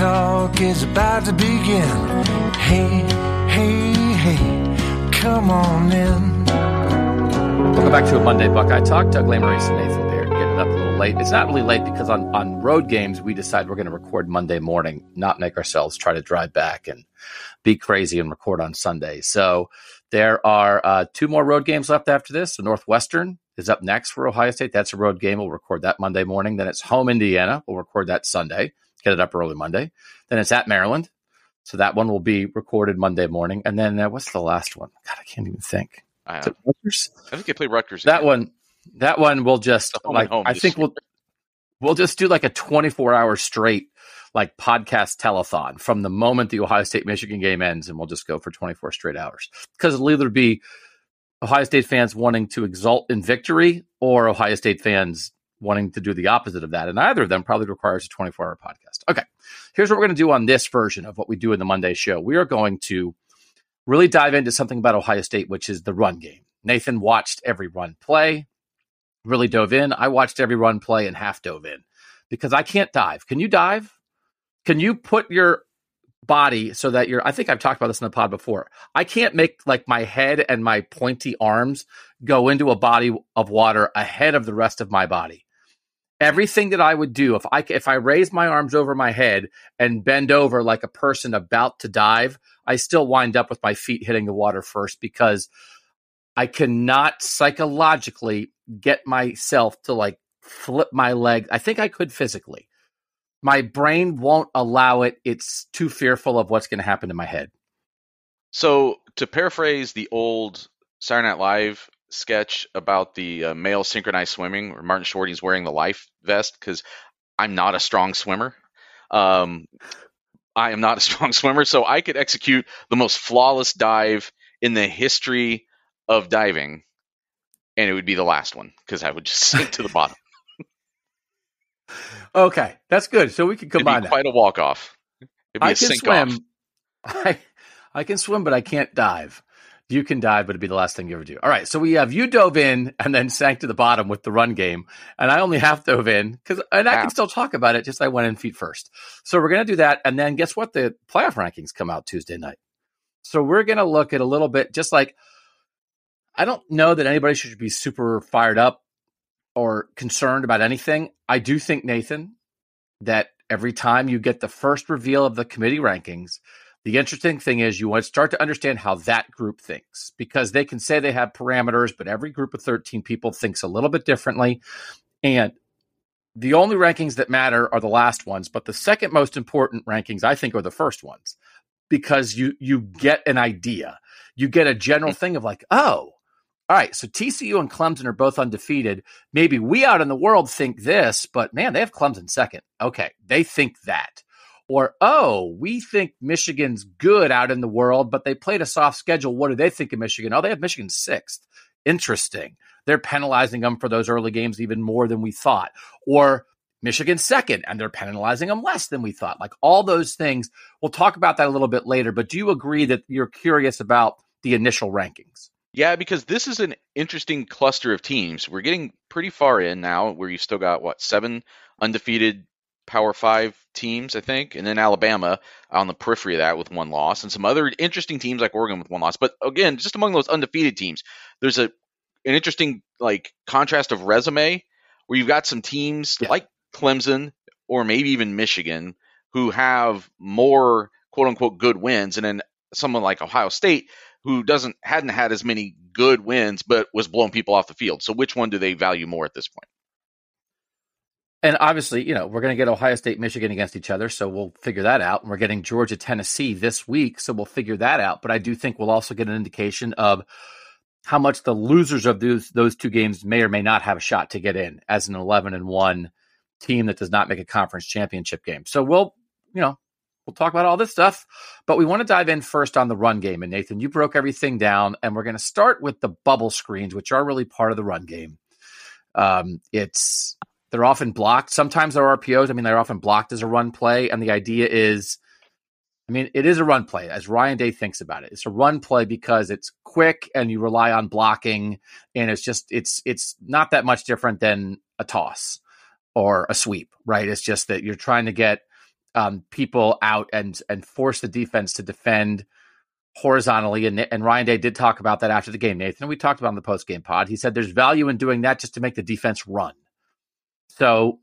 Talk is about to begin. Hey, hey, hey, come on in. Welcome back to a Monday Buckeye Talk. Doug Lesmerises and Nathan Baird getting up a little late. It's not really late because on, on road games, we decide we're going to record Monday morning, not make ourselves try to drive back and be crazy and record on Sunday. So there are uh, two more road games left after this. So Northwestern is up next for Ohio State. That's a road game. We'll record that Monday morning. Then it's home Indiana. We'll record that Sunday. Get it up early Monday. Then it's at Maryland. So that one will be recorded Monday morning. And then uh, what's the last one? God, I can't even think. Rutgers? I think they play Rutgers. That again. one, that one will just like home I think we'll we'll just do like a 24 hour straight like podcast telethon from the moment the Ohio State Michigan game ends, and we'll just go for 24 straight hours because it'll either be Ohio State fans wanting to exult in victory or Ohio State fans wanting to do the opposite of that, and either of them probably requires a 24 hour podcast. Okay, here's what we're going to do on this version of what we do in the Monday show. We are going to really dive into something about Ohio State, which is the run game. Nathan watched every run play, really dove in. I watched every run play and half dove in because I can't dive. Can you dive? Can you put your body so that you're I think I've talked about this in the pod before. I can't make like my head and my pointy arms go into a body of water ahead of the rest of my body. Everything that I would do if I if I raise my arms over my head and bend over like a person about to dive, I still wind up with my feet hitting the water first because I cannot psychologically get myself to like flip my leg. I think I could physically. My brain won't allow it. It's too fearful of what's going to happen to my head. So to paraphrase the old Saturday Night Live sketch about the uh, male synchronized swimming, where Martin Short is wearing the life vest because I'm not a strong swimmer. Um, I am not a strong swimmer, so I could execute the most flawless dive in the history of diving, and it would be the last one because I would just sink to the bottom. Okay, that's good. So we can It'd combine be that. quite a walk off. It'd be I a can sink swim. off. I, I can swim, but I can't dive. You can dive, but it'd be the last thing you ever do. All right, so we have you dove in and then sank to the bottom with the run game, and I only half dove in because, and I can still talk about it. Just I went in feet first. So we're gonna do that, and then guess what? The playoff rankings come out Tuesday night. So we're gonna look at a little bit, just like I don't know that anybody should be super fired up or concerned about anything. I do think Nathan that every time you get the first reveal of the committee rankings, the interesting thing is you want to start to understand how that group thinks because they can say they have parameters, but every group of 13 people thinks a little bit differently. And the only rankings that matter are the last ones, but the second most important rankings I think are the first ones because you you get an idea. You get a general mm. thing of like, "Oh, all right, so TCU and Clemson are both undefeated. Maybe we out in the world think this, but man, they have Clemson second. Okay, they think that. Or, oh, we think Michigan's good out in the world, but they played a soft schedule. What do they think of Michigan? Oh, they have Michigan sixth. Interesting. They're penalizing them for those early games even more than we thought. Or Michigan second, and they're penalizing them less than we thought. Like all those things. We'll talk about that a little bit later, but do you agree that you're curious about the initial rankings? Yeah, because this is an interesting cluster of teams. We're getting pretty far in now, where you've still got what seven undefeated Power Five teams, I think, and then Alabama on the periphery of that with one loss, and some other interesting teams like Oregon with one loss. But again, just among those undefeated teams, there's a an interesting like contrast of resume where you've got some teams yeah. like Clemson or maybe even Michigan who have more quote unquote good wins, and then someone like Ohio State who doesn't hadn't had as many good wins but was blowing people off the field. So which one do they value more at this point? And obviously, you know, we're going to get Ohio State, Michigan against each other, so we'll figure that out. And we're getting Georgia, Tennessee this week, so we'll figure that out. But I do think we'll also get an indication of how much the losers of those those two games may or may not have a shot to get in as an 11 and 1 team that does not make a conference championship game. So we'll, you know, we'll talk about all this stuff, but we want to dive in first on the run game. And Nathan, you broke everything down, and we're going to start with the bubble screens, which are really part of the run game. Um, it's they're often blocked. Sometimes they're RPOs. I mean, they're often blocked as a run play, and the idea is, I mean, it is a run play as Ryan Day thinks about it. It's a run play because it's quick and you rely on blocking, and it's just it's it's not that much different than a toss or a sweep, right? It's just that you're trying to get um, people out and and force the defense to defend horizontally. And, and Ryan Day did talk about that after the game, Nathan. We talked about in the post game pod. He said there's value in doing that just to make the defense run. So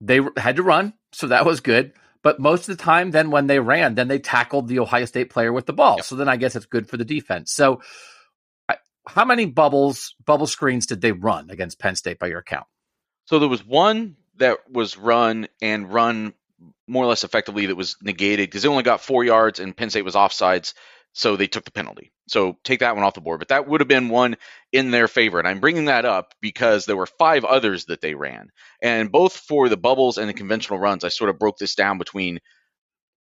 they had to run, so that was good. But most of the time, then when they ran, then they tackled the Ohio State player with the ball. Yep. So then I guess it's good for the defense. So, how many bubbles, bubble screens did they run against Penn State by your account? So there was one that was run and run more or less effectively that was negated because they only got four yards and Penn State was offsides, so they took the penalty. So take that one off the board. But that would have been one in their favor. And I'm bringing that up because there were five others that they ran. And both for the bubbles and the conventional runs, I sort of broke this down between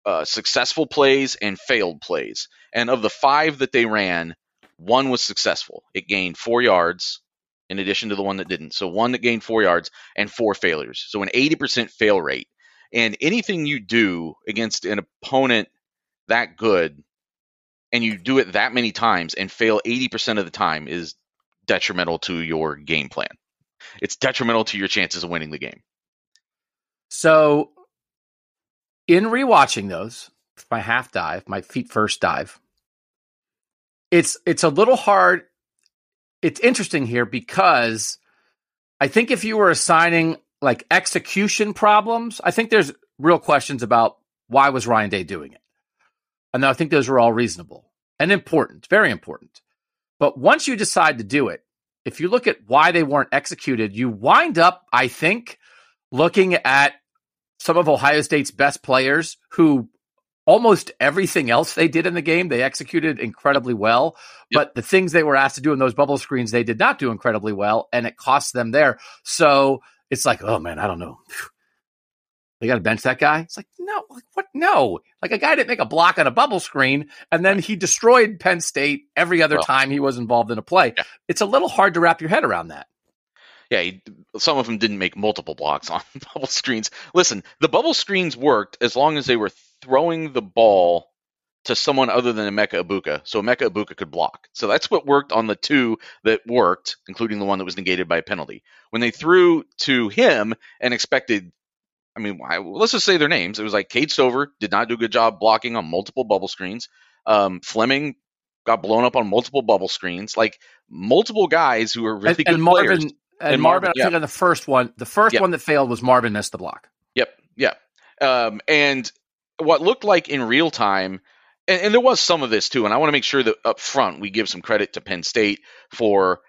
uh, successful plays and failed plays. And of the five that they ran, one was successful. It gained four yards in addition to the one that didn't. So one that gained four yards and four failures. So an 80% fail rate. And anything you do against an opponent that good and you do it that many times and fail 80% of the time is detrimental to your game plan. It's detrimental to your chances of winning the game. So, in rewatching those, my half dive, my feet first dive, it's it's a little hard. It's interesting here because I think if you were assigning like execution problems, I think there's real questions about why was Ryan Day doing it. And I think those are all reasonable and important, very important. But once you decide to do it, if you look at why they weren't executed, you wind up, I think, looking at some of Ohio State's best players who almost everything else they did in the game, they executed incredibly well. Yep. But the things they were asked to do in those bubble screens, they did not do incredibly well, and it cost them there. So it's like, oh man, I don't know. They got to bench that guy. It's like, no, what? No, like a guy didn't make a block on a bubble screen, and then he destroyed Penn State every other well, time he was involved in a play. Yeah. It's a little hard to wrap your head around that. Yeah, he, some of them didn't make multiple blocks on bubble screens. Listen, the bubble screens worked as long as they were throwing the ball to someone other than Emeka Egbuka, so Emeka Egbuka could block. So that's what worked on the two that worked, including the one that was negated by a penalty. When they threw to him and expected I mean, let's just say their names. It was like Cade Stover did not do a good job blocking on multiple bubble screens. Um, Fleming got blown up on multiple bubble screens. Like multiple guys who are really and, good and Marvin, players. And, and Marvin, I think on the first one, the first yep. one that failed was Marvin missed the block. Yep, yep. Um, and what looked like in real time, and, and there was some of this too. And I want to make sure that up front we give some credit to Penn State for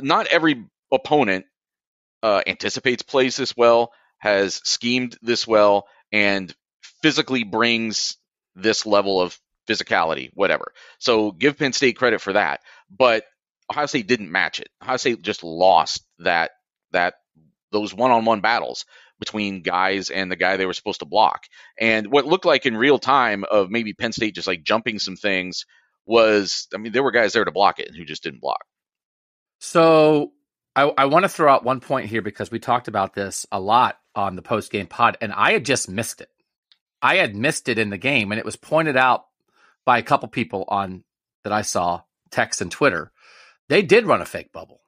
not every opponent uh, anticipates plays this well has schemed this well and physically brings this level of physicality, whatever. So give Penn State credit for that. But Ohio State didn't match it. Ohio State just lost that that those one-on-one battles between guys and the guy they were supposed to block. And what looked like in real time of maybe Penn State just like jumping some things was I mean there were guys there to block it who just didn't block. So I, I want to throw out one point here because we talked about this a lot on the post game pod, and I had just missed it. I had missed it in the game, and it was pointed out by a couple people on that I saw text and Twitter they did run a fake bubble.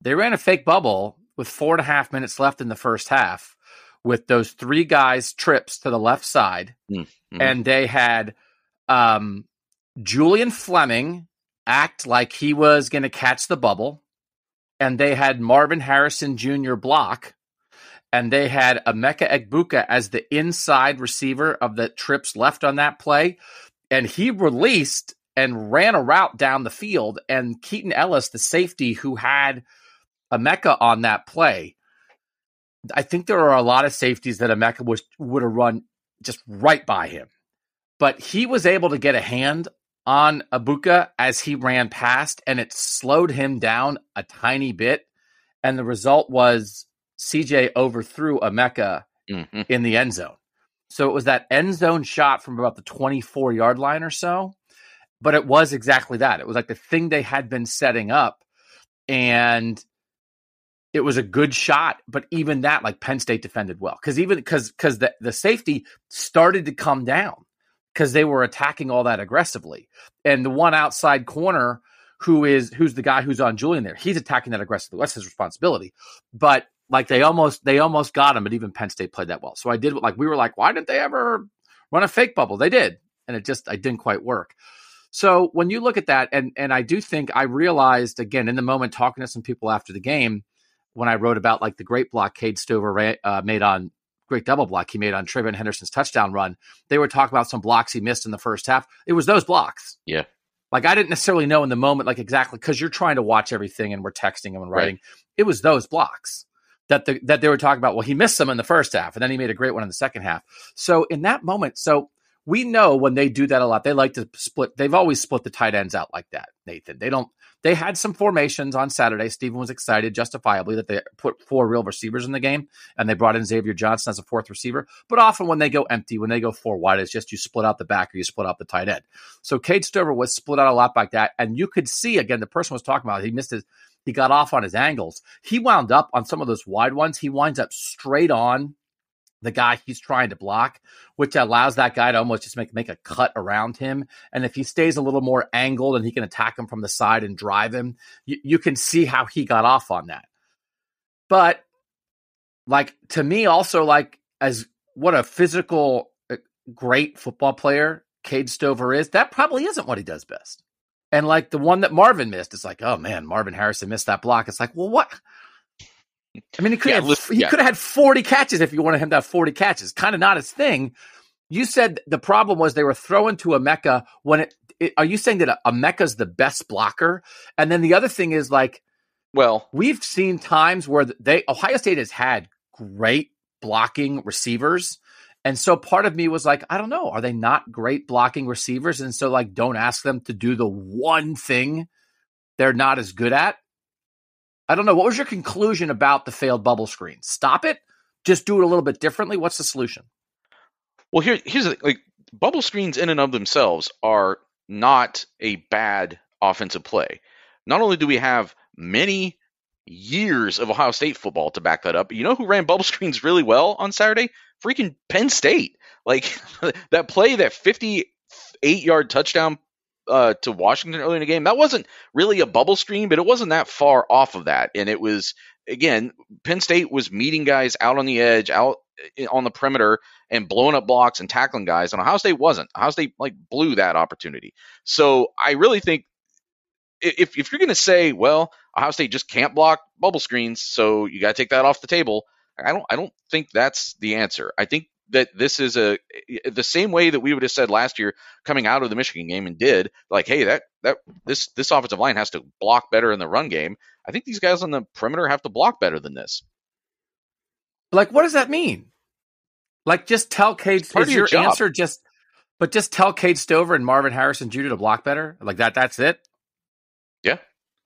They ran a fake bubble with four and a half minutes left in the first half with those three guys trips to the left side. Mm-hmm. And they had um, Julian Fleming act like he was going to catch the bubble. And they had Marvin Harrison Jr. block. And they had Emeka Egbuka as the inside receiver of the trips left on that play. And he released and ran a route down the field. And Keaton Ellis, the safety who had Emeka on that play, I think there are a lot of safeties that Emeka was would have run just right by him. But he was able to get a hand on Egbuka as he ran past, and it slowed him down a tiny bit. And the result was CJ overthrew Emeka Mm-hmm. in the end zone. So it was that end zone shot from about the 24 yard line or so. But it was exactly that. It was like the thing they had been setting up. And it was a good shot. But even that, like Penn State defended well. Cause even because because the, the safety started to come down because they were attacking all that aggressively. And the one outside corner who is who's the guy who's on Julian there, he's attacking that aggressively. That's his responsibility. But like they almost they almost got him, but even Penn State played that well. So I did like we were like, why didn't they ever run a fake bubble? They did, and it just I didn't quite work. So when you look at that, and and I do think I realized again in the moment talking to some people after the game when I wrote about like the great block Cade Stover uh, made on great double block he made on TreVeyon Henderson's touchdown run. They were talking about some blocks he missed in the first half. It was those blocks. Yeah. Like I didn't necessarily know in the moment, like exactly because you're trying to watch everything and we're texting him and writing. Right. It was those blocks that the, that they were talking about. Well, he missed some in the first half, and then he made a great one in the second half. So in that moment, so we know when they do that a lot, they like to split. They've always split the tight ends out like that, Nathan. They don't. They had some formations on Saturday. Stephen was excited, justifiably, that they put four real receivers in the game, and they brought in Xavier Johnson as a fourth receiver. But often when they go empty, when they go four wide, it's just you split out the back or you split out the tight end. So Cade Stover was split out a lot like that, and you could see again the person was talking about he missed his he got off on his angles. He wound up on some of those wide ones. He winds up straight on the guy he's trying to block, which allows that guy to almost just make make a cut around him. And if he stays a little more angled and he can attack him from the side and drive him, you, you can see how he got off on that. But like to me, also like as what a physical uh, great football player Cade Stover is, that probably isn't what he does best. And like the one that Marvin missed, it's like, oh man, Marvin Harrison missed that block. It's like, well, what? I mean, he could Yeah, have he yeah. could have had forty catches if you wanted him to have forty catches. Kind of not his thing. You said the problem was they were throwing to Emeka when it. it are you saying that Emeka's the best blocker? And then the other thing is like Well, we've seen times where they Ohio State has had great blocking receivers. And so part of me was like, I don't know, are they not great blocking receivers? And so like don't ask them to do the one thing they're not as good at. I don't know. What was your conclusion about the failed bubble screen? Stop it? Just do it a little bit differently? What's the solution? Well, here, here's the, like bubble screens in and of themselves are not a bad offensive play. Not only do we have many years of Ohio State football to back that up, you know who ran bubble screens really well on Saturday? Freaking Penn State. Like that play, that 58 yard touchdown uh, to Washington early in the game, that wasn't really a bubble screen, but it wasn't that far off of that. And it was, again, Penn State was meeting guys out on the edge, out eh, on the perimeter and blowing up blocks and tackling guys, and Ohio State wasn't. Ohio State like blew that opportunity. So I really think if if you're going to say, well, Ohio State just can't block bubble screens, so you got to take that off the table. I don't I don't think that's the answer. I think that this is a eh, the same way that we would have said last year coming out of the Michigan game and did like, hey, that that this this offensive line has to block better in the run game. I think these guys on the perimeter have to block better than this. Like, what does that mean? Like, just tell Cade. Is your, your job. answer just? But just tell Cade Stover and Marvin Harrison Jr. to block better. Like that. That's it. Yeah,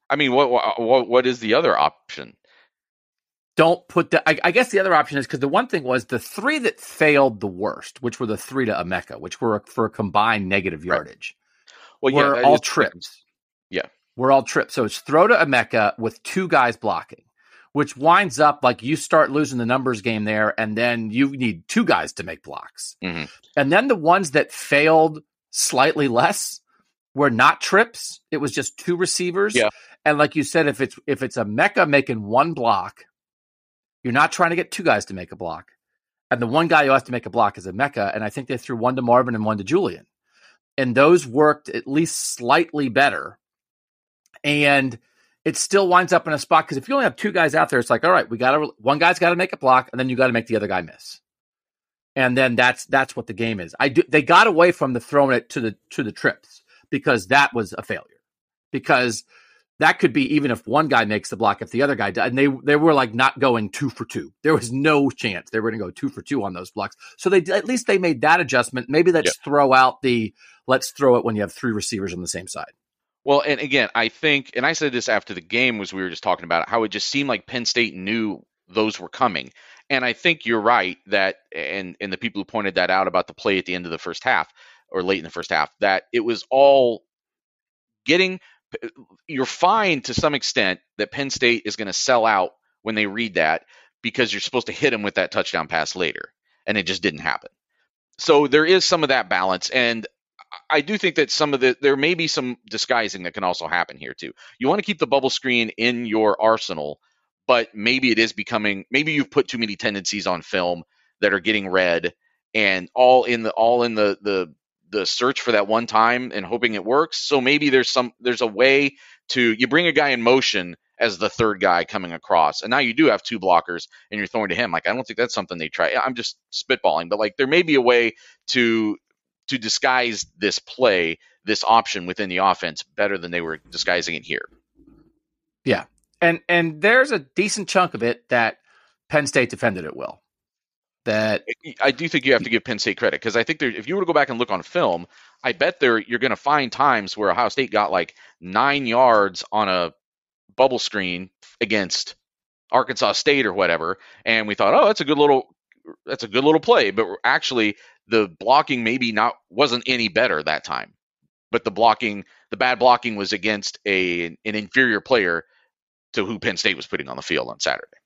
I mean, what what what is the other option? Don't put the. I, I guess the other option is because the one thing was the three that failed the worst, which were the three to Emeka, which were for a combined negative Right. yardage. Well, were that all is- trips. Yeah. We're all trips. So it's throw to Emeka with two guys blocking, which winds up like you start losing the numbers game there, and then you need two guys to make blocks. Mhm. And then the ones that failed slightly less were not trips. It was just two receivers. Yeah. And like you said, if it's if it's Emeka making one block, you're not trying to get two guys to make a block. And the one guy who has to make a block is Emeka. And I think they threw one to Marvin and one to Julian. And those worked at least slightly better. And it still winds up in a spot because if you only have two guys out there, it's like, all right, we got to one guy's got to make a block, and then you got to make the other guy miss. And then that's that's what the game is. I do. They got away from the throwing it to the to the trips because that was a failure. Because that could be even if one guy makes the block, if the other guy does, and they they were like not going two for two. There was no chance they were going to go two for two on those blocks. So they at least they made that adjustment. Maybe let's yep. throw out the let's throw it when you have three receivers on the same side. Well, and again, I think, and I said this after the game was we were just talking about it, how it just seemed like Penn State knew those were coming. And I think you're right that, and and the people who pointed that out about the play at the end of the first half or late in the first half, that it was all getting. You're fine to some extent that Penn State is going to sell out when they read that because you're supposed to hit them with that touchdown pass later, and it just didn't happen. So there is some of that balance, and I do think that some of the there may be some disguising that can also happen here too. You want to keep the bubble screen in your arsenal, but maybe it is becoming maybe you've put too many tendencies on film that are getting read and all in the all in the the the search for that one time and hoping it works. So maybe there's some there's a way to you bring a guy in motion as the third guy coming across. And now you do have two blockers and you're throwing to him. Like I don't think that's something they try. I'm just spitballing, but like there may be a way to to disguise this play, this option within the offense better than they were disguising it here. Yeah. And and there's a decent chunk of it that Penn State defended it well. That I do think you have to give Penn State credit because I think there, if you were to go back and look on film, I bet there you're going to find times where Ohio State got like nine yards on a bubble screen against Arkansas State or whatever, and we thought, oh, that's a good little that's a good little play, but actually the blocking maybe not wasn't any better that time. But the blocking, the bad blocking was against a an inferior player to who Penn State was putting on the field on Saturday.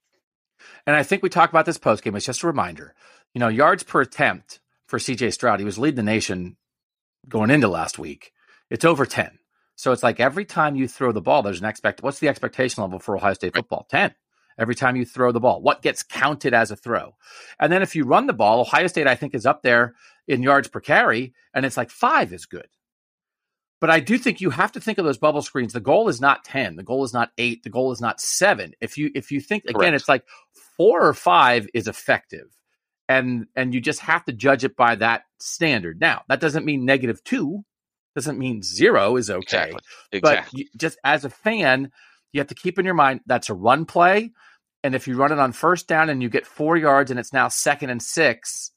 And I think we talked about this post game. It's just a reminder. You know, yards per attempt for CJ Stroud, he was leading the nation going into last week. It's over 10. So it's like every time you throw the ball, there's an expect. What's the expectation level for Ohio State football? 10 every time you throw the ball? What gets counted as a throw? And then if you run the ball, Ohio State, I think, is up there in yards per carry, and it's like five is good. But I do think you have to think of those bubble screens. The goal is not 10. The goal is not eight. The goal is not seven. If you if you think again, Correct. it's like four or five is effective. And and you just have to judge it by that standard. Now, that doesn't mean negative two, doesn't mean zero is okay. Exactly. exactly. But just as a fan, you have to keep in your mind that's a run play. And if you run it on first down and you get four yards and it's now second and six,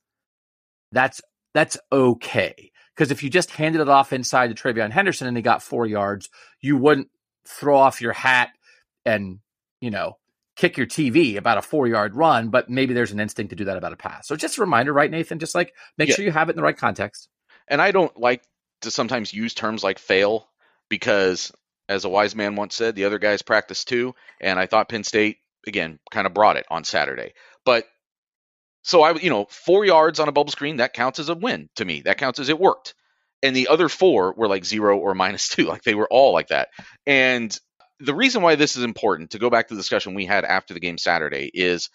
that's that's okay. Because if you just handed it off inside to TreVeyon Henderson and he got four yards, you wouldn't throw off your hat and, you know, kick your TV about a four yard run, but maybe there's an instinct to do that about a pass. So just a reminder, right, Nathan? Just like make yeah. sure you have it in the right context. And I don't like to sometimes use terms like fail because as a wise man once said, the other guys practice too. And I thought Penn State, again, kind of brought it on Saturday. But so I, you know, four yards on a bubble screen, that counts as a win to me. That counts as it worked. And the other four were like zero or minus two. Like they were all like that. And the reason why this is important to go back to the discussion we had after the game Saturday is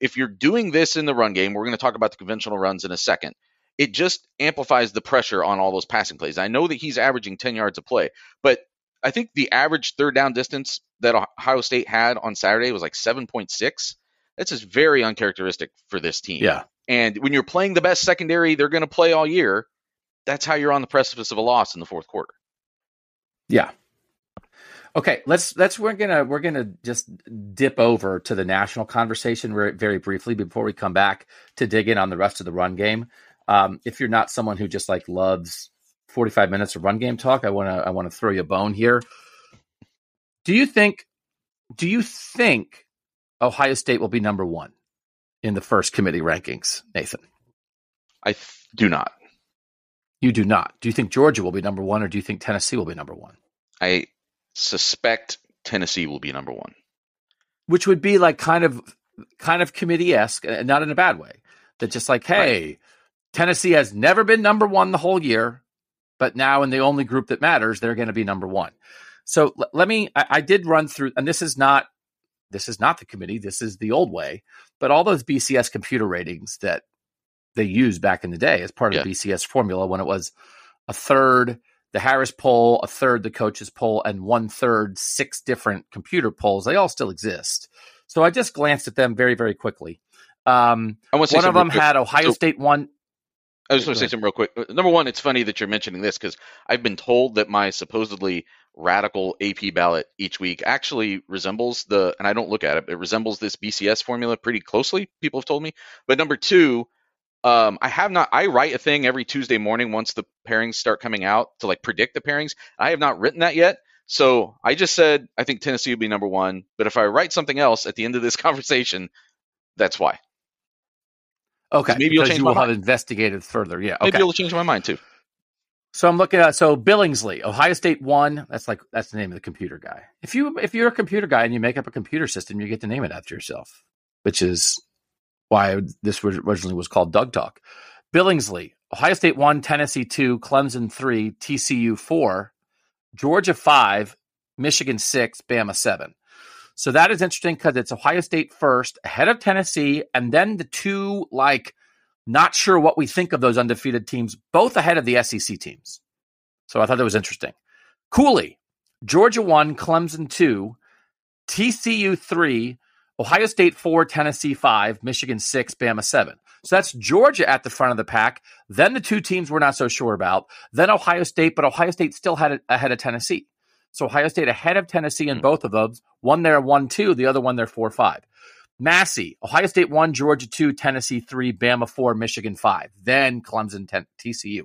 if you're doing this in the run game, we're going to talk about the conventional runs in a second. It just amplifies the pressure on all those passing plays. I know that he's averaging 10 yards a play, but I think the average third down distance that Ohio State had on Saturday was like 7.6. That's just very uncharacteristic for this team. Yeah. And when you're playing the best secondary they're going to play all year, that's how you're on the precipice of a loss in the fourth quarter. Yeah. Okay, let's let's we're gonna we're gonna just dip over to the national conversation very, very briefly before we come back to dig in on the rest of the run game. Um, if you're not someone who just like loves 45 minutes of run game talk, I want to I want to throw you a bone here. Do you think do you think Ohio State will be number 1 in the first committee rankings, Nathan? I th- do not. You do not. Do you think Georgia will be number 1 or do you think Tennessee will be number 1? I suspect Tennessee will be number 1. Which would be like kind of kind of committee-esque, uh, not in a bad way. That just like, hey, right. Tennessee has never been number 1 the whole year but now in the only group that matters, they're going to be number one. So l- let me. I, I did run through, and this is not this is not the committee. This is the old way. But all those BCS computer ratings that they used back in the day as part of Yeah. the BCS formula when it was a third the Harris poll, a third the coaches poll, and one third six different computer polls. They all still exist. So I just glanced at them very, very quickly. Um, I want to one of them had Ohio So- State one. I just want Go to say something real quick. Number one, it's funny that you're mentioning this because I've been told that my supposedly radical AP ballot each week actually resembles the, and I don't look at it, it resembles this BCS formula pretty closely. People have told me. But number two, um, I have not. I write a thing every Tuesday morning once the pairings start coming out to like predict the pairings. I have not written that yet. So I just said I think Tennessee would be number one. But if I write something else at the end of this conversation, that's why. Okay, Maybe you'll change you my will have mind. investigated further. Yeah. Okay. Maybe it'll change my mind too. So I'm looking at so Billingsley, Ohio State one. That's like that's the name of the computer guy. If you if you're a computer guy and you make up a computer system, you get to name it after yourself, which is why this originally was called Doug Talk. Billingsley, Ohio State one, Tennessee two, Clemson three, TCU four, Georgia five, Michigan six, Bama seven. So that is interesting because it's Ohio State first, ahead of Tennessee, and then the two like not sure what we think of those undefeated teams, both ahead of the SEC teams. So I thought that was interesting. Colley, Georgia 1, Clemson 2, TCU 3, Ohio State 4, Tennessee 5, Michigan 6, Bama 7. So that's Georgia at the front of the pack. Then the two teams we're not so sure about. Then Ohio State, but Ohio State still had it ahead of Tennessee. So Ohio State ahead of Tennessee in Hmm. both of those. One there, one, two. The other one there, four, five. Massey, Ohio State 1, Georgia 2, Tennessee 3, Bama 4, Michigan 5, then Clemson 10, TCU.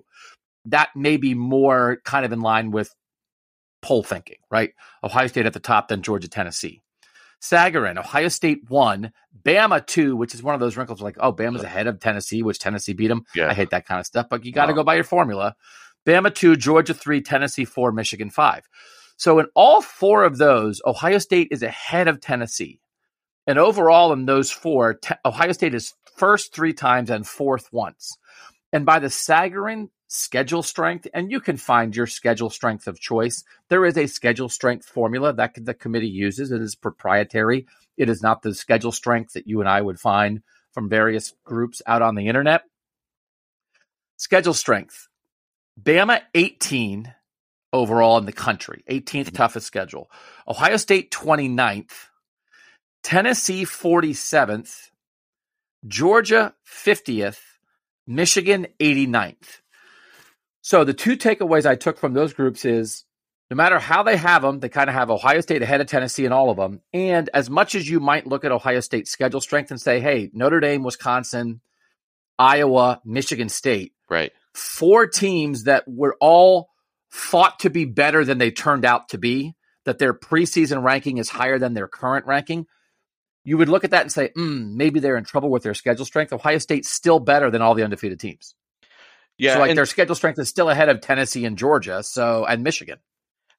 That may be more kind of in line with poll thinking, right? Ohio State at the top, then Georgia, Tennessee. Sagarin, Ohio State 1, Bama 2, which is one of those wrinkles like, oh, Bama's ahead of Tennessee, which Tennessee beat them. Yeah. I hate that kind of stuff, but you got to Wow. go by your formula. Bama 2, Georgia 3, Tennessee 4, Michigan 5. So in all four of those, Ohio State is ahead of Tennessee. And overall, in those four, Te- Ohio State is first three times and fourth once. And by the Sagarin schedule strength, and you can find your schedule strength of choice, there is a schedule strength formula that the committee uses. It is proprietary. It is not the schedule strength that you and I would find from various groups out on the internet. Schedule strength Bama 18 overall in the country, 18th mm-hmm. toughest schedule. Ohio State 29th. Tennessee 47th, Georgia 50th, Michigan 89th. So the two takeaways I took from those groups is no matter how they have them, they kind of have Ohio State ahead of Tennessee in all of them. And as much as you might look at Ohio State's schedule strength and say, hey, Notre Dame, Wisconsin, Iowa, Michigan State, Right. four teams that were all thought to be better than they turned out to be, that their preseason ranking is higher than their current ranking, you would look at that and say, mm, maybe they're in trouble with their schedule strength. Ohio State's still better than all the undefeated teams. Yeah. so like and- their schedule strength is still ahead of Tennessee and Georgia, so and Michigan.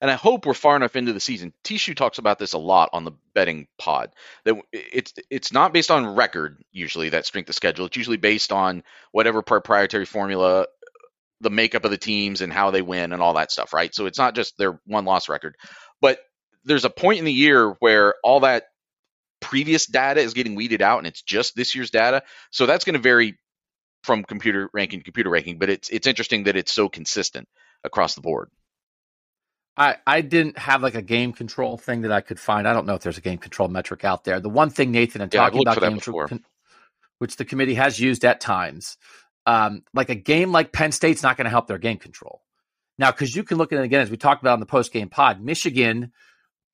and I hope we're far enough into the season. Tishu talks about this a lot on the betting pod. That it's it's not based on record usually that strength of schedule. It's usually based on whatever proprietary formula, the makeup of the teams and how they win and all that stuff, right? So it's not just their one loss record, but there's a point in the year where all that previous data is getting weeded out and it's just this year's data. So that's going to vary from computer ranking to computer ranking, but it's it's interesting that it's so consistent across the board. I, I didn't have like a game control thing that I could find. I don't know if there's a game control metric out there. The one thing Nathan and Yeah, talking about game before. con- which the committee has used at times, um, like a game like Penn State's not going to help their game control. Now, because you can look at it again, as we talked about on the post game pod, Michigan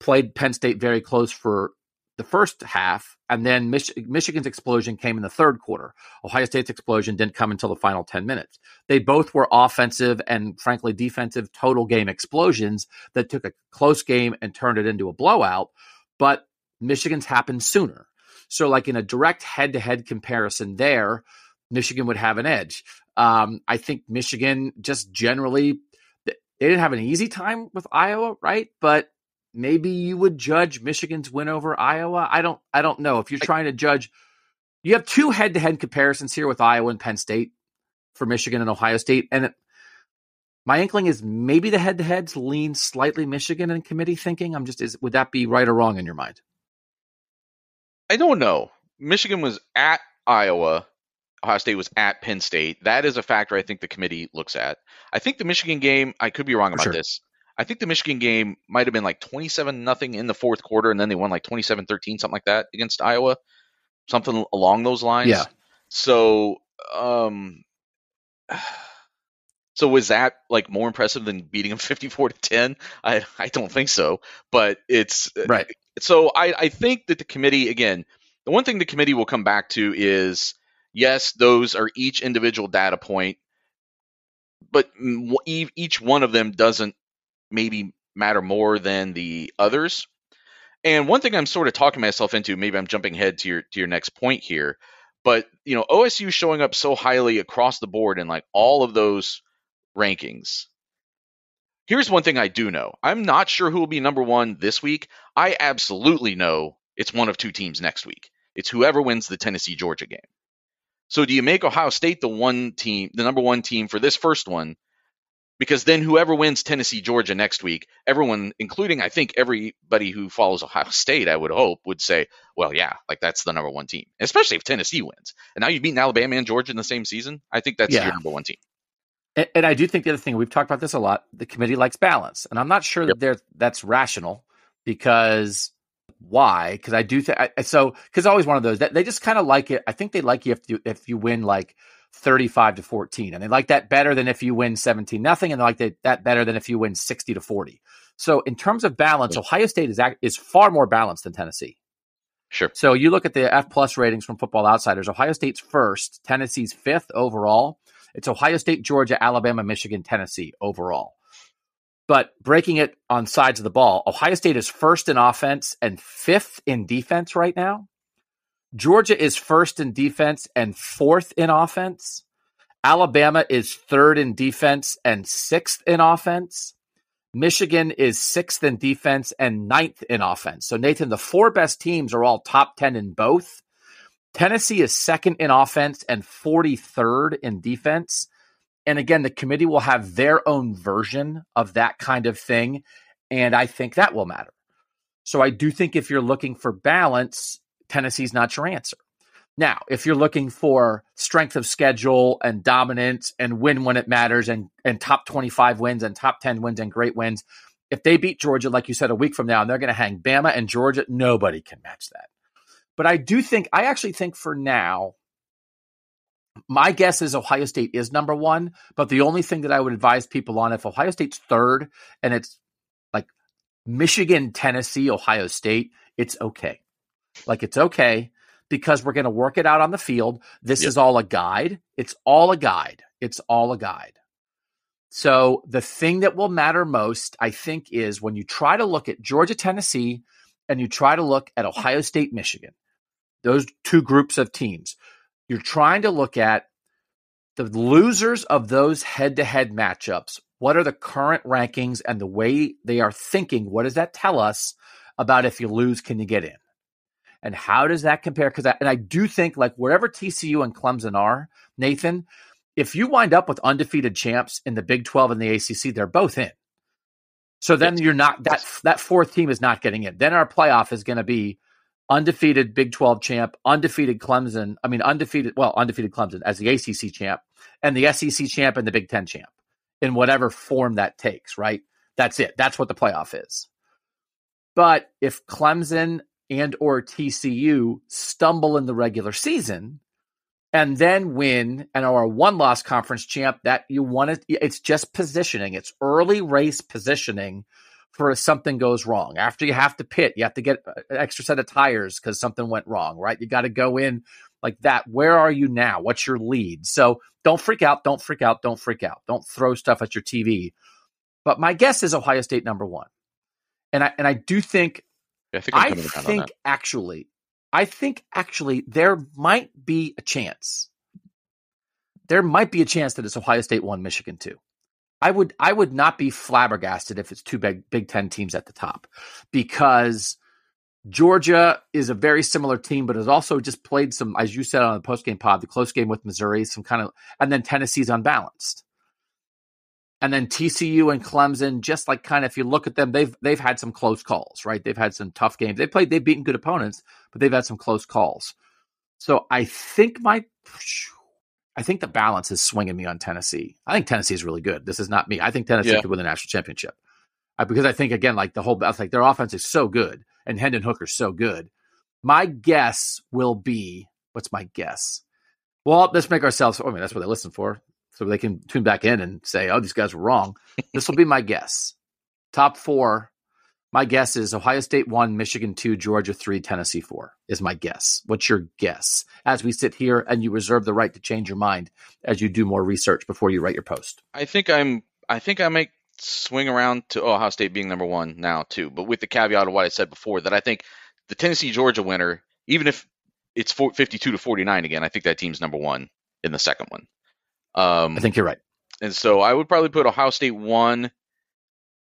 played Penn State very close for the first half, and then Mich- Michigan's explosion came in the third quarter. Ohio State's explosion didn't come until the final 10 minutes. They both were offensive and, frankly, defensive total game explosions that took a close game and turned it into a blowout, but Michigan's happened sooner. So, like in a direct head to head comparison, there, Michigan would have an edge. Um, I think Michigan just generally, they didn't have an easy time with Iowa, right? But maybe you would judge Michigan's win over Iowa. I don't I don't know. If you're trying to judge you have two head-to-head comparisons here with Iowa and Penn State for Michigan and Ohio State and it, my inkling is maybe the head to heads lean slightly Michigan in committee thinking. I'm just, is, would that be right or wrong in your mind? I don't know. Michigan was at Iowa. Ohio State was at Penn State. That is a factor I think the committee looks at. I think the Michigan game, I could be wrong about sure. this. I think the Michigan game might have been like 27 nothing in the fourth quarter, and then they won like 27 13, something like that against Iowa. Something along those lines. Yeah. So, um, so was that like more impressive than beating them 54 to 10? I, I don't think so, but it's right. So I, I think that the committee, again, the one thing the committee will come back to is yes, those are each individual data point, but each one of them doesn't maybe matter more than the others. And one thing I'm sort of talking myself into, maybe I'm jumping ahead to your to your next point here, but you know, OSU showing up so highly across the board in like all of those rankings. Here's one thing I do know. I'm not sure who will be number 1 this week. I absolutely know it's one of two teams next week. It's whoever wins the Tennessee Georgia game. So do you make Ohio State the one team, the number 1 team for this first one because then whoever wins Tennessee Georgia next week, everyone, including I think everybody who follows Ohio State, I would hope, would say, well, yeah, like that's the number one team, especially if Tennessee wins. And now you've beaten Alabama and Georgia in the same season. I think that's yeah. your number one team. And, and, I do think the other thing we've talked about this a lot. The committee likes balance, and I'm not sure yep. that that's rational because why? Because I do think so. Because always one of those that they just kind of like it. I think they like you if you if you win like 35 to 14. And they like that better than if you win 17 nothing. And they like that, that better than if you win 60 to 40. So in terms of balance, Ohio State is, is far more balanced than Tennessee. Sure. So you look at the F plus ratings from Football Outsiders. Ohio State's first, Tennessee's fifth overall. It's Ohio State, Georgia, Alabama, Michigan, Tennessee overall. But breaking it on sides of the ball, Ohio State is first in offense and fifth in defense right now. Georgia is first in defense and fourth in offense. Alabama is third in defense and sixth in offense. Michigan is sixth in defense and ninth in offense. So, Nathan, the four best teams are all top 10 in both. Tennessee is second in offense and 43rd in defense. And again, the committee will have their own version of that kind of thing. And I think that will matter. So, I do think if you're looking for balance, Tennessee's not your answer. Now, if you're looking for strength of schedule and dominance and win when it matters and, and top 25 wins and top 10 wins and great wins, if they beat Georgia, like you said, a week from now, and they're going to hang Bama and Georgia, nobody can match that. But I do think, I actually think for now, my guess is Ohio State is number one. But the only thing that I would advise people on, if Ohio State's third and it's like Michigan, Tennessee, Ohio State, it's okay. Like it's okay because we're going to work it out on the field. This yep. is all a guide. It's all a guide. It's all a guide. So the thing that will matter most, I think, is when you try to look at Georgia, Tennessee, and you try to look at Ohio State, Michigan, those two groups of teams, you're trying to look at the losers of those head to head matchups. What are the current rankings and the way they are thinking? What does that tell us about if you lose, can you get in? And how does that compare? Because and I do think like wherever TCU and Clemson are, Nathan, if you wind up with undefeated champs in the Big 12 and the ACC, they're both in. So then you're not that that fourth team is not getting in. Then our playoff is going to be undefeated Big 12 champ, undefeated Clemson. I mean undefeated well undefeated Clemson as the ACC champ and the SEC champ and the Big 10 champ in whatever form that takes, right? That's it. That's what the playoff is. But if Clemson and or TCU stumble in the regular season and then win and are a one loss conference champ that you want to it's just positioning. It's early race positioning for if something goes wrong. After you have to pit you have to get an extra set of tires because something went wrong right? You got to go in like that. Where are you now? What's your lead? So don't freak out don't freak out don't freak out. Don't throw stuff at your tv but my guess is ohio state number one. And i and i do think I think, I think actually, I think actually there might be a chance. There might be a chance that it's Ohio State one, Michigan two. I would I would not be flabbergasted if it's two big Big Ten teams at the top, because Georgia is a very similar team, but has also just played some, as you said on the post game pod, the close game with Missouri, some kind of, and then Tennessee's unbalanced. And then TCU and Clemson, just like kind of if you look at them, they've they've had some close calls, right? They've had some tough games. They played, they've beaten good opponents, but they've had some close calls. So I think my I think the balance is swinging me on Tennessee. I think Tennessee is really good. This is not me. I think Tennessee yeah. could win the national championship uh, because I think again, like the whole, like their offense is so good and Hendon Hooker's so good. My guess will be what's my guess? Well, let's make ourselves. I mean, that's what they listen for, so they can tune back in and say, "Oh, these guys were wrong." this will be my guess. Top four. My guess is Ohio State one, Michigan two, Georgia three, Tennessee four. Is my guess. What's your guess? As we sit here, and you reserve the right to change your mind as you do more research before you write your post. I think I'm. I think I might swing around to Ohio State being number one now too, but with the caveat of what I said before that I think the Tennessee Georgia winner, even if it's 52 to 49 again. I think that team's number one in the second one. Um, I think you're right. And so I would probably put Ohio State one,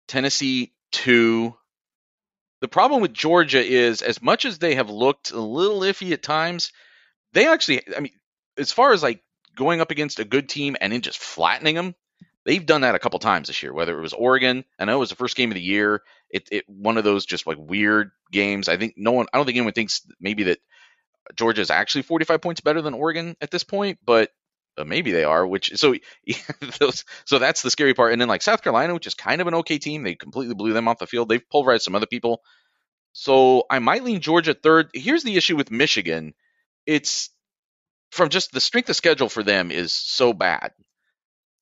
Tennessee two. The problem with Georgia is, as much as they have looked a little iffy at times, they actually, I mean, as far as like going up against a good team and then just flattening them, they've done that a couple times this year. Whether it was Oregon, I know it was the first game of the year. It, it one of those just like weird games. I think no one, I don't think anyone thinks maybe that Georgia is actually 45 points better than Oregon at this point, but uh, maybe they are. Which so those, so that's the scary part. And then like South Carolina, which is kind of an okay team, they completely blew them off the field. They've pulverized some other people. So I might lean Georgia third. Here's the issue with Michigan. It's from just the strength of schedule for them is so bad.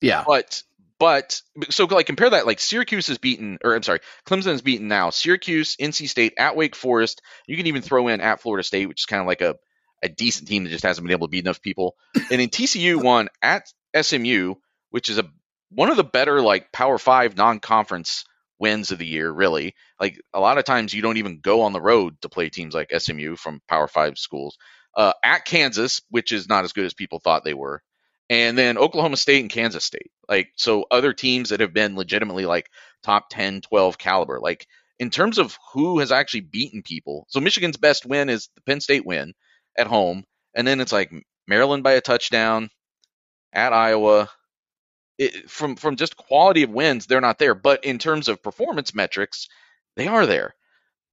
Yeah. But but so like compare that like Syracuse is beaten or I'm sorry, Clemson is beaten now. Syracuse, NC State, at Wake Forest. You can even throw in at Florida State, which is kind of like a a decent team that just hasn't been able to beat enough people. And then TCU won at SMU, which is a one of the better like Power Five non-conference wins of the year. Really, like a lot of times you don't even go on the road to play teams like SMU from Power Five schools. Uh, at Kansas, which is not as good as people thought they were and then Oklahoma State and Kansas State. Like, so other teams that have been legitimately like top 10, 12 caliber. Like, in terms of who has actually beaten people, so Michigan's best win is the Penn State win at home. And then it's like Maryland by a touchdown at Iowa. It, from from just quality of wins, they're not there. But in terms of performance metrics, they are there.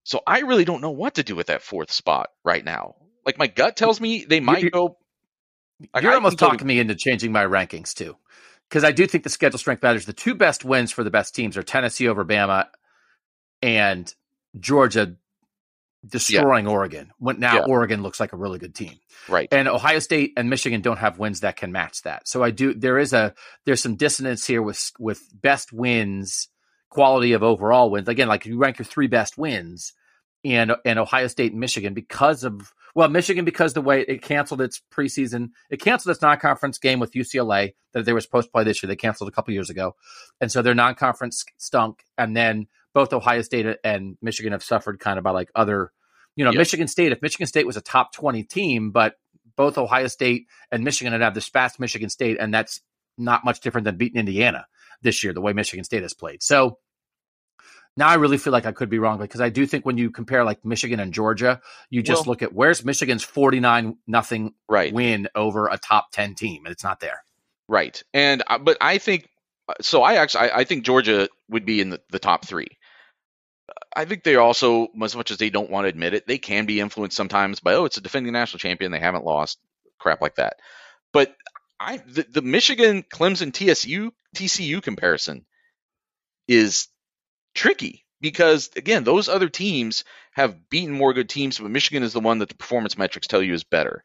So I really don't know what to do with that fourth spot right now. Like my gut tells me they might go like, You're I almost talking me into changing my rankings too, because I do think the schedule strength matters. The two best wins for the best teams are Tennessee over Bama and Georgia destroying yeah. Oregon. When now yeah. Oregon looks like a really good team, right? And Ohio State and Michigan don't have wins that can match that. So I do. There is a there's some dissonance here with with best wins, quality of overall wins. Again, like you rank your three best wins, and and Ohio State and Michigan because of well, Michigan, because the way it canceled its preseason, it canceled its non-conference game with UCLA that they were supposed to play this year. They canceled a couple years ago, and so their non-conference stunk. And then both Ohio State and Michigan have suffered kind of by like other, you know, yep. Michigan State. If Michigan State was a top twenty team, but both Ohio State and Michigan had have the spats Michigan State, and that's not much different than beating Indiana this year, the way Michigan State has played. So now I really feel like I could be wrong because I do think when you compare like Michigan and Georgia, you just well, look at where's Michigan's 49 nothing right. win over a top 10 team and it's not there. Right. And uh, but I think so I actually I, I think Georgia would be in the, the top 3. I think they also as much as they don't want to admit it, they can be influenced sometimes by oh it's a defending national champion, they haven't lost, crap like that. But I the, the Michigan Clemson TSU TCU comparison is tricky because again, those other teams have beaten more good teams, but Michigan is the one that the performance metrics tell you is better.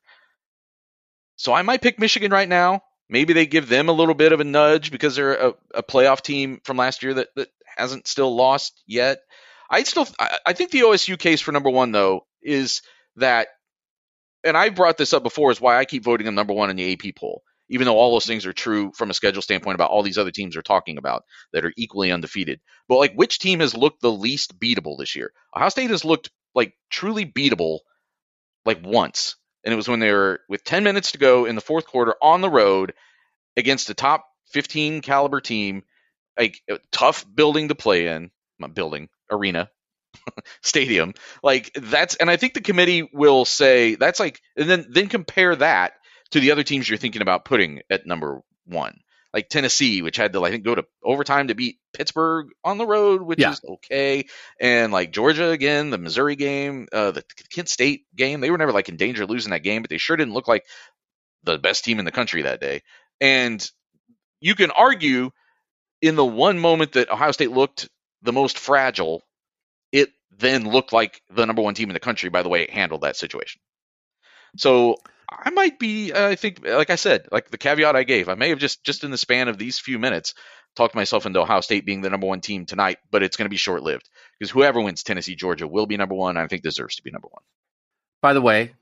So I might pick Michigan right now. Maybe they give them a little bit of a nudge because they're a, a playoff team from last year that, that hasn't still lost yet. I still I, think the OSU case for number one though is that, and I've brought this up before, is why I keep voting them number one in the AP poll even though all those things are true from a schedule standpoint about all these other teams are talking about that are equally undefeated. But like, which team has looked the least beatable this year? Ohio State has looked like truly beatable like once, and it was when they were with 10 minutes to go in the fourth quarter on the road against a top 15 caliber team, like tough building to play in, not building arena. stadium like that's and i think the committee will say that's like and then then compare that to the other teams you're thinking about putting at number one. like Tennessee, which had to I think go to overtime to beat Pittsburgh on the road, which Yeah. is okay, and like Georgia again, the Missouri game, uh, the Kent State game, they were never like in danger of losing that game, but they sure didn't look like the best team in the country that day. And you can argue in the one moment that Ohio State looked the most fragile, it then looked like the number one team in the country by the way it handled that situation. So I might be, I think, like I said, like the caveat I gave, I may have just just in the span of these few minutes talked myself into Ohio State being the number one team tonight, but it's going to be short lived because whoever wins Tennessee Georgia will be number one. I think deserves to be number one. By the way,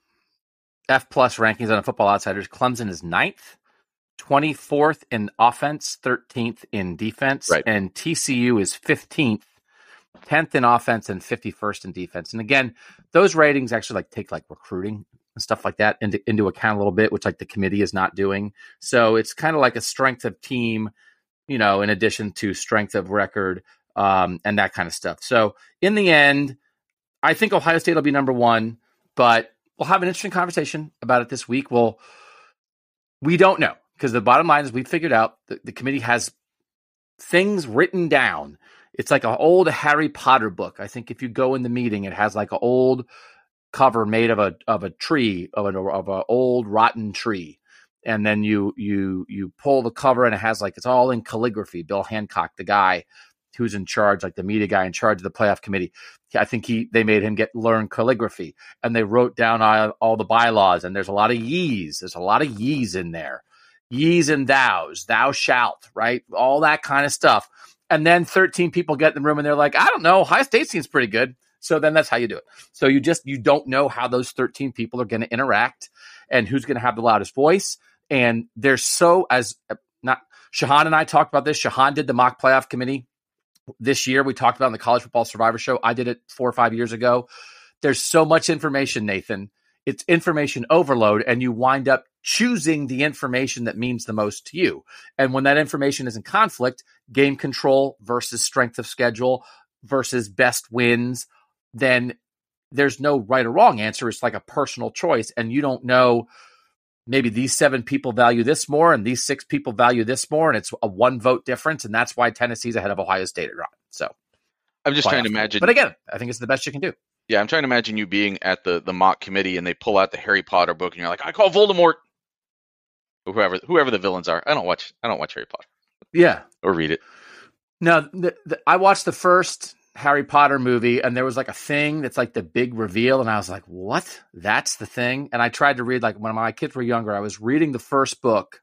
F plus rankings on a Football Outsiders. Clemson is ninth, 24th in offense, 13th in defense, Right. and TCU is 15th, 10th in offense, and 51st in defense. And again, those ratings actually like take like recruiting and stuff like that into, into account a little bit, which like the committee is not doing. So it's kind of like a strength of team, you know, in addition to strength of record um, and that kind of stuff. So in the end, I think Ohio State will be number one, but we'll have an interesting conversation about it this week. We'll we don't know because the bottom line is we figured out that the committee has things written down. It's like an old Harry Potter book. I think if you go in the meeting, it has like an old cover made of a of a tree of an of an old rotten tree, and then you you you pull the cover and it has like it's all in calligraphy. Bill Hancock, the guy who's in charge, like the media guy in charge of the playoff committee, I think he they made him get learn calligraphy, and they wrote down all, all the bylaws. And there's a lot of yees. There's a lot of yees in there, yees and thous, thou shalt, right? All that kind of stuff. And then 13 people get in the room and they're like, I don't know, High State seems pretty good. So then that's how you do it. So you just you don't know how those 13 people are going to interact and who's going to have the loudest voice. And they're so as uh, not Shahan and I talked about this. Shahan did the mock playoff committee this year. We talked about on the College Football Survivor Show. I did it four or five years ago. There's so much information, Nathan. It's information overload, and you wind up choosing the information that means the most to you. And when that information is in conflict, game control versus strength of schedule versus best wins, then there's no right or wrong answer. It's like a personal choice, and you don't know maybe these seven people value this more and these six people value this more, and it's a one vote difference, and that's why Tennessee's ahead of Ohio State at Ron. So I'm just trying to imagine. But again, I think it's the best you can do. Yeah, I'm trying to imagine you being at the the mock committee and they pull out the Harry Potter book and you're like, I call Voldemort. Whoever whoever the villains are. I don't watch I don't watch Harry Potter Yeah. or read it. No, the, the, I watched the first Harry Potter movie, and there was like a thing that's like the big reveal, and I was like, "What? That's the thing?" And I tried to read like when my kids were younger. I was reading the first book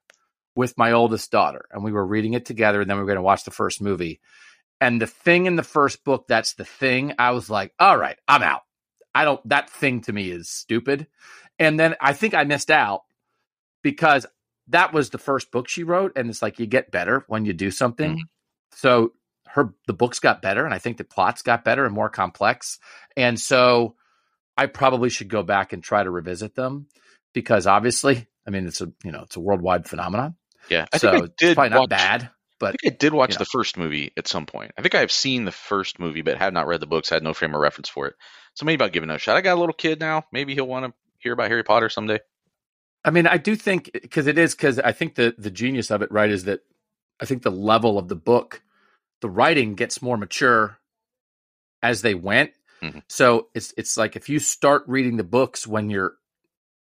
with my oldest daughter, and we were reading it together, and then we were going to watch the first movie. And the thing in the first book, that's the thing. I was like, "All right, I'm out. I don't. That thing to me is stupid." And then I think I missed out because that was the first book she wrote, and it's like you get better when you do something. Mm-hmm. So her the books got better, and I think the plots got better and more complex. And so I probably should go back and try to revisit them because obviously, I mean, it's a you know it's a worldwide phenomenon. Yeah, I so think I it's did probably watch, not bad, I but think I did watch you know. the first movie at some point. I think I have seen the first movie, but have not read the books. Had no frame of reference for it. So maybe I'll give it a shot. I got a little kid now. Maybe he'll want to hear about Harry Potter someday. I mean, I do think because it is because I think the the genius of it, right, is that I think the level of the book, the writing gets more mature as they went. Mhm. So it's it's like if you start reading the books when you're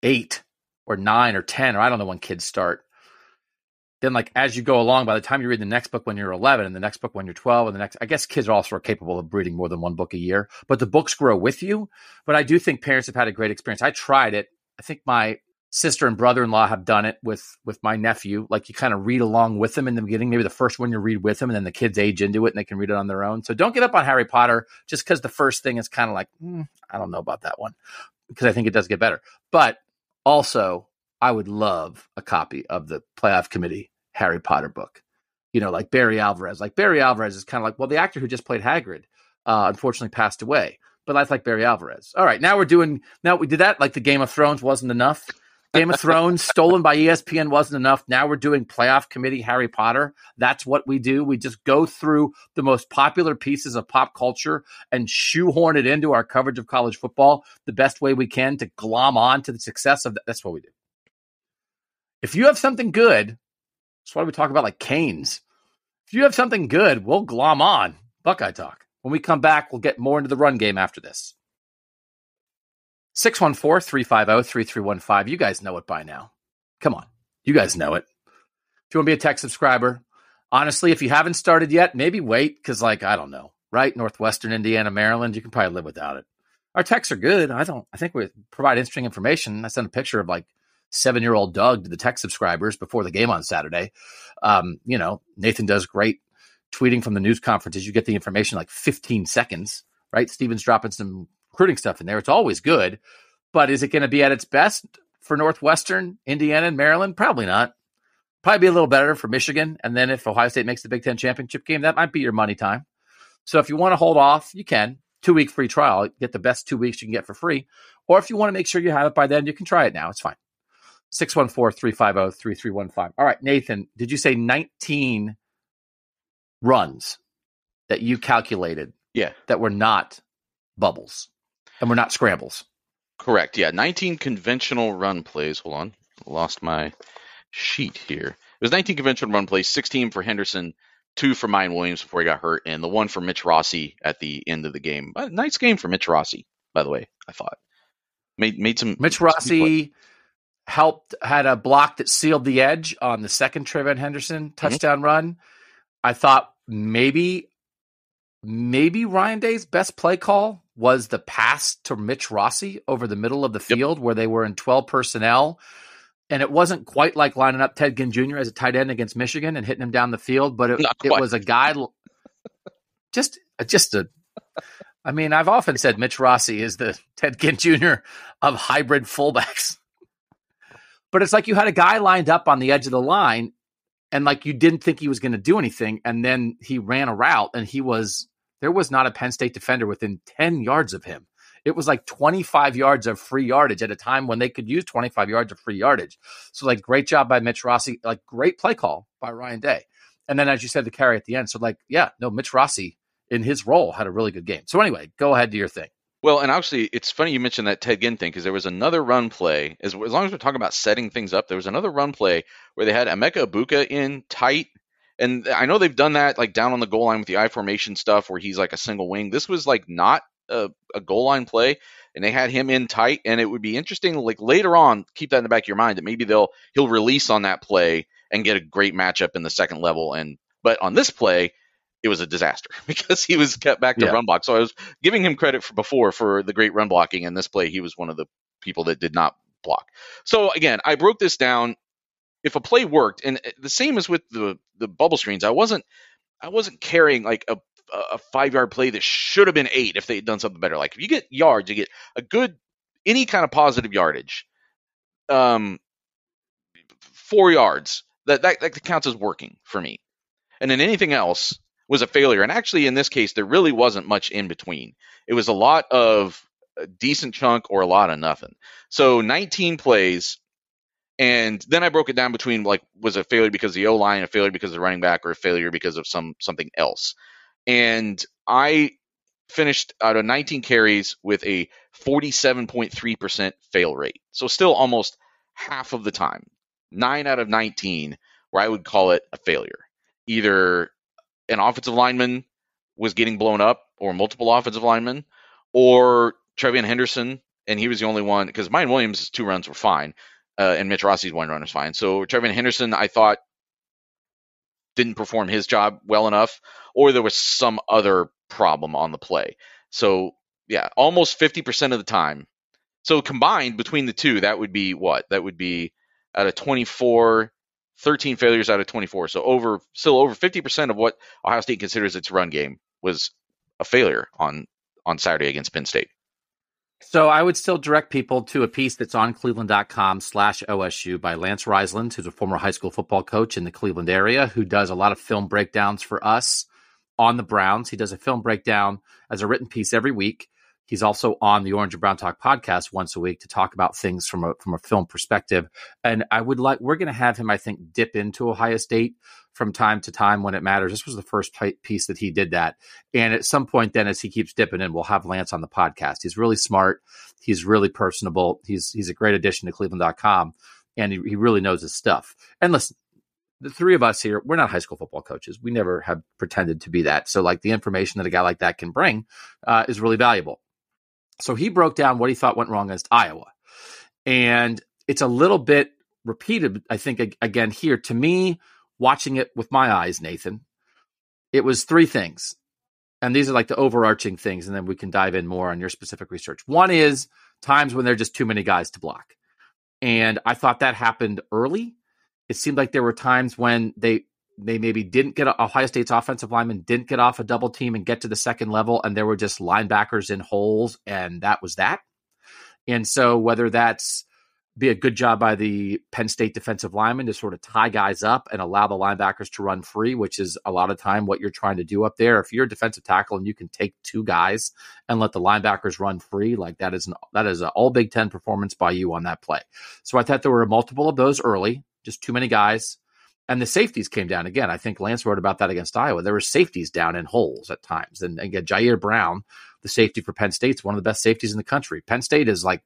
eight or nine or ten, or I don't know when kids start, then like as you go along, by the time you read the next book when you're eleven, and the next book when you're twelve, and the next, I guess kids are also capable of reading more than one book a year, but the books grow with you. But I do think parents have had a great experience. I tried it. I think my sister and brother-in-law have done it with with my nephew like you kind of read along with them in the beginning. Maybe the first one you read with them and then the kids age into it and they can read it on their own. So don't get up on harry potter just because the first thing is kind of like mm, i don't know about that one because i think it does get better. But also i would love a copy of the playoff committee harry potter book. You know like barry alvarez. Like barry alvarez is kind of like well the actor who just played hagrid uh, unfortunately passed away but that's like barry alvarez. All right now we're doing now we did that like the game of thrones wasn't enough Game of Thrones stolen by ESPN wasn't enough. Now we're doing playoff committee Harry Potter. That's what we do. We just go through the most popular pieces of pop culture and shoehorn it into our coverage of college football the best way we can to glom on to the success of that. That's what we do. If you have something good, That's why we talk about like Canes. If you have something good, we'll glom on. Buckeye Talk. When we come back, we'll get more into the run game after this. 614 350 3315. You guys know it by now. Come on. You guys know it. If you want to be a tech subscriber, honestly, if you haven't started yet, maybe wait because, like, I don't know, right? Northwestern Indiana, Maryland, you can probably live without it. Our texts are good. I don't, I think we provide interesting information. I sent a picture of like seven year old Doug to the tech subscribers before the game on Saturday. Um, you know, Nathan does great tweeting from the news conferences. You get the information like 15 seconds, right? Steven's dropping some recruiting stuff in there. It's always good, but is it going to be at its best for Northwestern, Indiana, and Maryland? Probably not. Probably be a little better for Michigan. And then if Ohio State makes the Big Ten championship game, that might be your money time. So if you want to hold off, you can. Two week free trial, get the best two weeks you can get for free. Or if you want to make sure you have it by then, you can try it now. It's fine. 614 350 3315. All right, Nathan, did you say 19 runs that you calculated? Yeah. That were not bubbles and we're not scrambles? Correct. Yeah. 19 conventional run plays. Hold on. Lost my sheet here. It was 19 conventional run plays, 16 for Henderson, two for Miyan Williams before he got hurt, and the one for Mitch Rossi at the end of the game. Nice game for Mitch Rossi, by the way, I thought. Made made some Mitch Rossi helped had a block that sealed the edge on the second TreVeyon Henderson mm-hmm. touchdown mm-hmm. run. I thought maybe maybe Ryan Day's best play call was the pass to Mitch Rossi over the middle of the field yep. where they were in 12 personnel. And it wasn't quite like lining up Ted Ginn Jr. as a tight end against Michigan and hitting him down the field, but it, it was a guy just just a I mean, I've often said Mitch Rossi is the Ted Ginn Jr. of hybrid fullbacks. But it's like you had a guy lined up on the edge of the line and like you didn't think he was going to do anything. And then he ran a route and he was, there was not a Penn State defender within 10 yards of him. It was like 25 yards of free yardage at a time when they could use 25 yards of free yardage. So, like, great job by Mitch Rossi. Like, great play call by Ryan Day. And then, as you said, the carry at the end. So, like, yeah, no, Mitch Rossi in his role had a really good game. So, anyway, go ahead to your thing. Well, and actually, it's funny you mentioned that Ted Ginn thing because there was another run play. As, as long as we're talking about setting things up, there was another run play where they had Emeka Egbuka in tight. And I know they've done that like down on the goal line with the I formation stuff where he's like a single wing. This was like not a, a goal line play, and they had him in tight. And it would be interesting, like later on, keep that in the back of your mind that maybe they'll he'll release on that play and get a great matchup in the second level. And but on this play, it was a disaster because he was kept back to yeah. run block. So I was giving him credit for before for the great run blocking. And this play, he was one of the people that did not block. So again, I broke this down. If a play worked, and uh, the same as with the the bubble screens, I wasn't I wasn't carrying like a a five yard play that should have been eight if they had done something better. Like if you get yards, you get a good any kind of positive yardage. Um, four yards that that, that counts as working for me. And then anything else, was a failure. And actually, in this case, there really wasn't much in between. It was a lot of a decent chunk or a lot of nothing. So 19 plays. And then I broke it down between like was a failure because of the O line, a failure because of the running back, or a failure because of some something else. And I finished out of 19 carries with a 47.3% fail rate. So still almost half of the time, nine out of 19, where I would call it a failure. Either an offensive lineman was getting blown up, or multiple offensive linemen, or TreVeyon Henderson, and he was the only one because Miyan Williams' two runs were fine, uh, and Mitch Rossi's one run was fine. So TreVeyon Henderson, I thought, didn't perform his job well enough, or there was some other problem on the play. So yeah, almost 50% of the time. So combined between the two, that would be what? That would be out of 24, 13 failures out of 24. So over still over 50% of what Ohio State considers its run game was a failure on on Saturday against Penn State. So I would still direct people to a piece that's on cleveland.com slash OSU by Lance Reisland, who's a former high school football coach in the Cleveland area, who does a lot of film breakdowns for us on the Browns. He does a film breakdown as a written piece every week. He's also on the Orange and Brown Talk podcast once a week to talk about things from a from a film perspective. And I would like we're going to have him, I think, dip into Ohio State from time to time when it matters. This was the first piece that he did that. And at some point, then, as he keeps dipping in, we'll have Lance on the podcast. He's really smart. He's really personable. He's he's a great addition to Cleveland.com, and he, he really knows his stuff. And listen, the three of us here, we're not high school football coaches. We never have pretended to be that. So, like the information that a guy like that can bring uh, is really valuable. So he broke down what he thought went wrong against Iowa, and it's a little bit repeated. I think again here to me, watching it with my eyes, Nathan, it was three things, and these are like the overarching things, and then we can dive in more on your specific research. One is times when there are just too many guys to block, and I thought that happened early it seemed like there were times when they they maybe didn't get Ohio State's offensive lineman didn't get off a double team and get to the second level, and there were just linebackers in holes, and that was that. And so whether that's be a good job by the Penn State defensive lineman to sort of tie guys up and allow the linebackers to run free, which is a lot of time what you're trying to do up there. If you're a defensive tackle and you can take two guys and let the linebackers run free, like that is an that is an all Big Ten performance by you on that play. So I thought there were multiple of those early just too many guys. And the safeties came down again. I think Lance wrote about that against Iowa. There were safeties down in holes at times. And again, Ji'Ayir Brown, the safety for Penn State, is one of the best safeties in the country. Penn State is like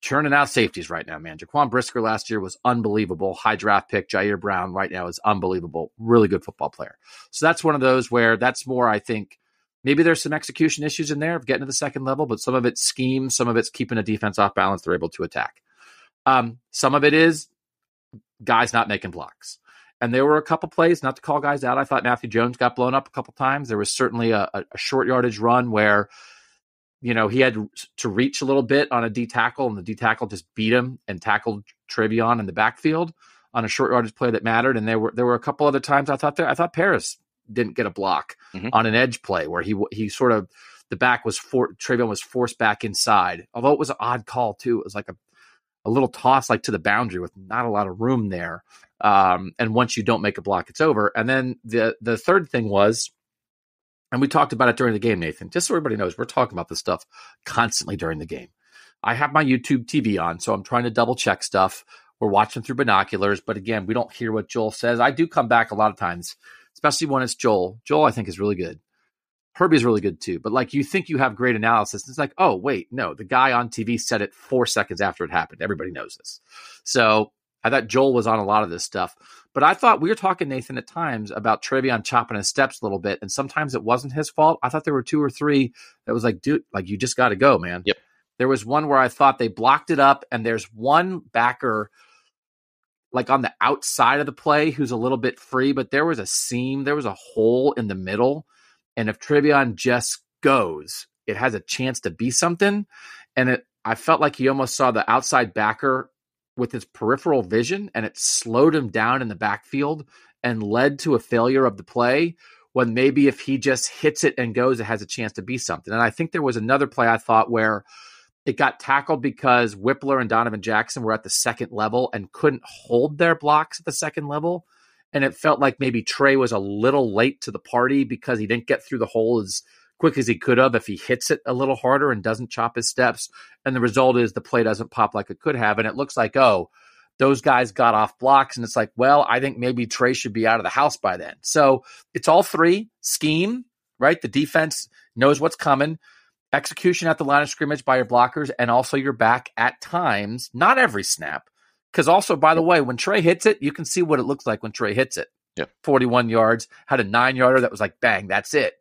churning out safeties right now, man. Jaquan Brisker last year was unbelievable. High draft pick. Ji'Ayir Brown right now is unbelievable. Really good football player. So that's one of those where that's more, I think, maybe there's some execution issues in there of getting to the second level, but some of it's scheme, some of it's keeping a defense off balance. They're able to attack. Um, some of it is guys not making blocks. And there were a couple plays, not to call guys out. I thought Matthew Jones got blown up a couple times. There was certainly a, a short yardage run where, you know, he had to reach a little bit on a D tackle, and the D tackle just beat him and tackled TreVeyon in the backfield on a short yardage play that mattered. And there were there were a couple other times I thought there I thought Paris didn't get a block mm-hmm. on an edge play where he he sort of the back was for TreVeyon was forced back inside. Although it was an odd call too. It was like a a little toss like to the boundary with not a lot of room there. Um, and once you don't make a block, it's over. And then the the third thing was, and we talked about it during the game, Nathan. Just so everybody knows, we're talking about this stuff constantly during the game. I have my YouTube TV on, so I'm trying to double check stuff. We're watching through binoculars, but again, we don't hear what Joel says. I do come back a lot of times, especially when it's Joel. Joel, I think, is really good. Herbie's really good too. But like you think you have great analysis. It's like, oh, wait, no, the guy on TV said it four seconds after it happened. Everybody knows this. So I thought Joel was on a lot of this stuff. But I thought we were talking, Nathan, at times about TreVeyon chopping his steps a little bit. And sometimes it wasn't his fault. I thought there were two or three that was like, dude, like you just got to go, man. Yep. There was one where I thought they blocked it up, and there's one backer like on the outside of the play who's a little bit free, but there was a seam, there was a hole in the middle and if TreVeyon just goes, it has a chance to be something. And it, I felt like he almost saw the outside backer with his peripheral vision, and it slowed him down in the backfield and led to a failure of the play. When maybe if he just hits it and goes, it has a chance to be something. And I think there was another play I thought where it got tackled because Wypler and Donovan Jackson were at the second level and couldn't hold their blocks at the second level and it felt like maybe Trey was a little late to the party because he didn't get through the hole as quick as he could have if he hits it a little harder and doesn't chop his steps. And the result is the play doesn't pop like it could have. And it looks like, oh, those guys got off blocks. And it's like, well, I think maybe Trey should be out of the house by then. So it's all three scheme, right? The defense knows what's coming. Execution at the line of scrimmage by your blockers, and also your back at times, not every snap, because also, by the way, when Trey hits it, you can see what it looks like when Trey hits it. Yeah. 41 yards, had a nine yarder that was like, bang, that's it.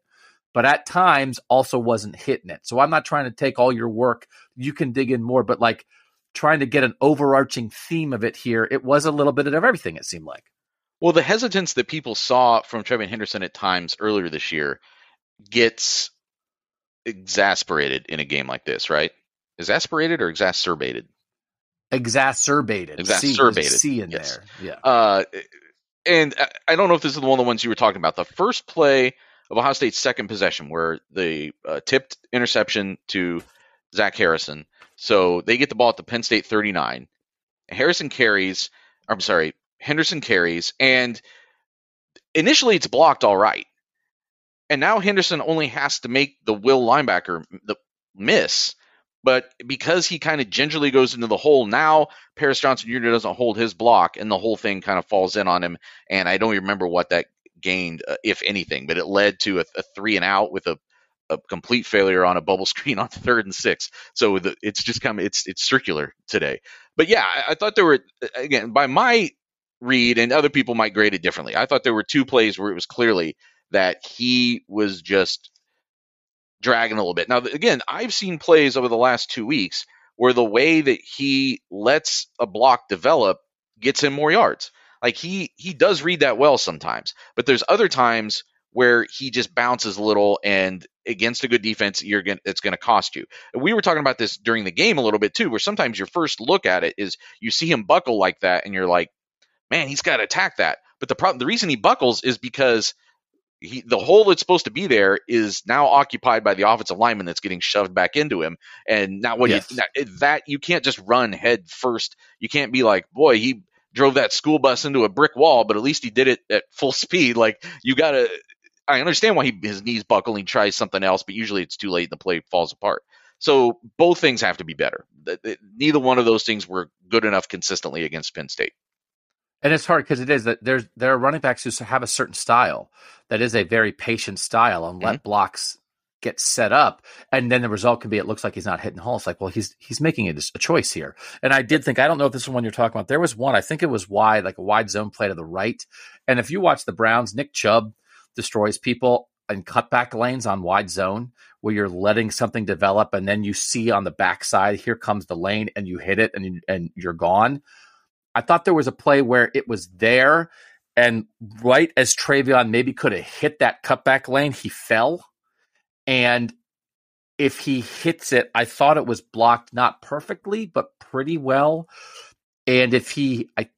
But at times also wasn't hitting it. So I'm not trying to take all your work. You can dig in more, but like trying to get an overarching theme of it here, it was a little bit of everything, it seemed like. Well, the hesitance that people saw from TreVeyon Henderson at times earlier this year gets exasperated in a game like this, right? Exasperated or exacerbated? exacerbated. Exacerbated. C, C in yes. there. Yeah. Uh, and I don't know if this is the one of the ones you were talking about. The first play of Ohio State's second possession, where they uh, tipped interception to Zach Harrison. So they get the ball at the Penn State 39. Harrison carries. I'm sorry, Henderson carries, and initially it's blocked all right. And now Henderson only has to make the will linebacker the miss but because he kind of gingerly goes into the hole, now Paris Johnson Jr. doesn't hold his block, and the whole thing kind of falls in on him. And I don't remember what that gained, uh, if anything, but it led to a, a three and out with a, a, complete failure on a bubble screen on third and six. So the, it's just of it's it's circular today. But yeah, I, I thought there were again by my read, and other people might grade it differently. I thought there were two plays where it was clearly that he was just dragging a little bit. Now, again, I've seen plays over the last two weeks where the way that he lets a block develop gets him more yards. Like he he does read that well sometimes, but there's other times where he just bounces a little and against a good defense you're going it's going to cost you. We were talking about this during the game a little bit too where sometimes your first look at it is you see him buckle like that and you're like, "Man, he's got to attack that." But the problem the reason he buckles is because he, the hole that's supposed to be there is now occupied by the offensive lineman that's getting shoved back into him. And now when yes. you that you can't just run head first. You can't be like, boy, he drove that school bus into a brick wall, but at least he did it at full speed. Like you got to. I understand why he, his knees buckle and he tries something else, but usually it's too late and the play falls apart. So both things have to be better. Neither one of those things were good enough consistently against Penn State. And it's hard because it is that there's there are running backs who have a certain style that is a very patient style and let mm-hmm. blocks get set up, and then the result can be it looks like he's not hitting holes. Like, well, he's he's making a, a choice here. And I did think I don't know if this is one you're talking about. There was one I think it was wide, like a wide zone play to the right. And if you watch the Browns, Nick Chubb destroys people in cutback lanes on wide zone where you're letting something develop, and then you see on the backside here comes the lane, and you hit it, and you, and you're gone. I thought there was a play where it was there, and right as TreVeyon maybe could have hit that cutback lane, he fell and if he hits it, I thought it was blocked not perfectly, but pretty well. And if he, I,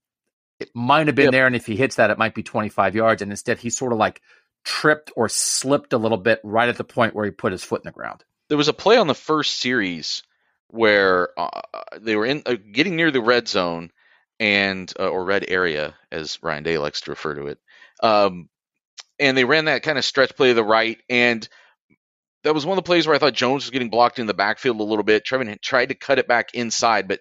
it might have been yep. there, and if he hits that, it might be 25 yards. And instead, he sort of like tripped or slipped a little bit right at the point where he put his foot in the ground. There was a play on the first series where uh, they were in uh, getting near the red zone and uh, or red area, as Ryan Day likes to refer to it. Um, and they ran that kind of stretch play to the right, and that was one of the plays where I thought Jones was getting blocked in the backfield a little bit. TreVeyon tried to cut it back inside, but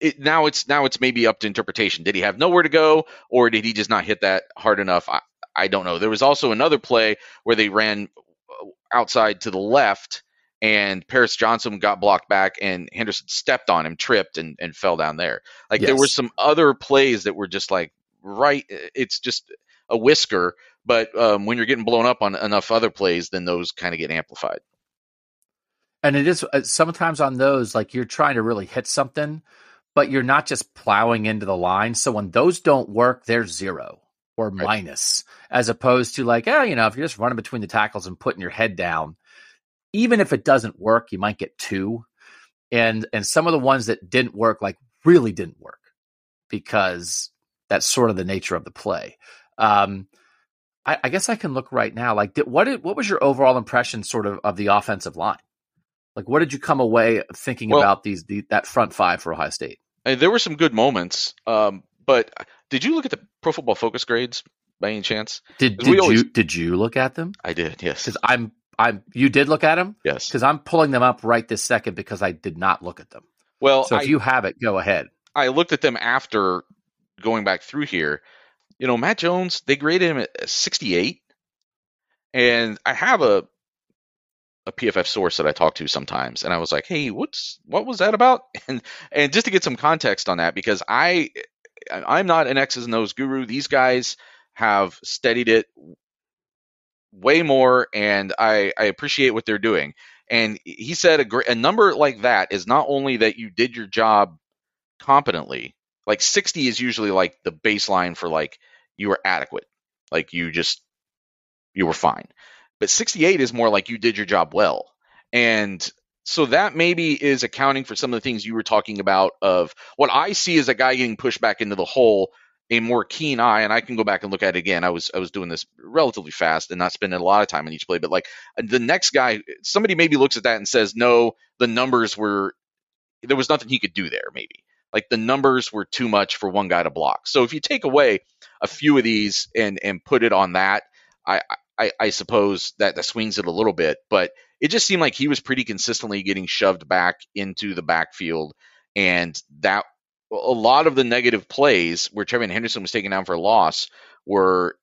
it, now it's now it's maybe up to interpretation. Did he have nowhere to go, or did he just not hit that hard enough? I, I don't know. There was also another play where they ran uh, outside to the left, and Paris Johnson got blocked back, and Henderson stepped on him, tripped, and, and fell down there. Like yes. there were some other plays that were just like right. It's just a whisker but um, when you're getting blown up on enough other plays, then those kind of get amplified. And it is uh, sometimes on those, like you're trying to really hit something, but you're not just plowing into the line. So when those don't work, they're zero or right. minus, as opposed to like, oh, you know, if you're just running between the tackles and putting your head down, even if it doesn't work, you might get two. And and some of the ones that didn't work, like really didn't work, because that's sort of the nature of the play. Um, I, I guess I can look right now. Like, did, what did, what was your overall impression, sort of, of the offensive line? Like, what did you come away thinking well, about these the, that front five for Ohio State? there were some good moments, um, but did you look at the Pro Football Focus grades by any chance? Did, did always, you did you look at them? I did. Yes, because I'm I'm you did look at them. Yes, because I'm pulling them up right this second because I did not look at them. Well, so if I, you have it, go ahead. I looked at them after going back through here, you know, Matt Jones, they graded him at 68. And I have a a PFF source that I talk to sometimes, and I was like, "Hey, what's what was that about?" And and just to get some context on that, because I I'm not an X's and O's guru. These guys have studied it way more, and I I appreciate what they're doing. And he said a, a number like that is not only that you did your job competently, like 60 is usually like the baseline for like you were adequate. Like you just you were fine. But 68 is more like you did your job well. And so that maybe is accounting for some of the things you were talking about of what I see as a guy getting pushed back into the hole, a more keen eye, and I can go back and look at it again. I was I was doing this relatively fast and not spending a lot of time on each play, but like the next guy, somebody maybe looks at that and says, no, the numbers were there was nothing he could do there, maybe. Like the numbers were too much for one guy to block. So if you take away a few of these and and put it on that, I I, I suppose that that swings it a little bit. But it just seemed like he was pretty consistently getting shoved back into the backfield, and that a lot of the negative plays where TreVeyon Henderson was taken down for a loss were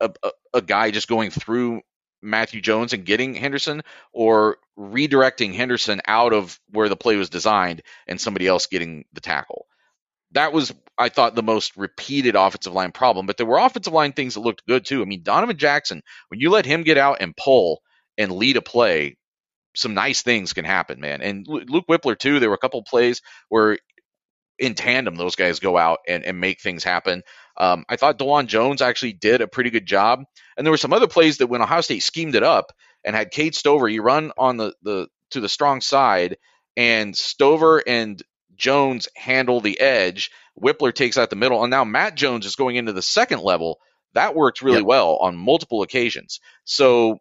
a, a, a guy just going through Matthew Jones and getting Henderson or redirecting Henderson out of where the play was designed and somebody else getting the tackle. that was I thought the most repeated offensive line problem. But there were offensive line things that looked good too. I mean, Donovan Jackson, when you let him get out and pull and lead a play, some nice things can happen, man. And Luke Wypler too. There were a couple plays where in tandem those guys go out and, and make things happen. Um, I thought Dawand Jones actually did a pretty good job. And there were some other plays that when Ohio State schemed it up and had Cade Stover, you run on the, the to the strong side, and Stover and Jones handle the edge. Wypler takes out the middle, and now Matt Jones is going into the second level. That worked really yep. well on multiple occasions. So,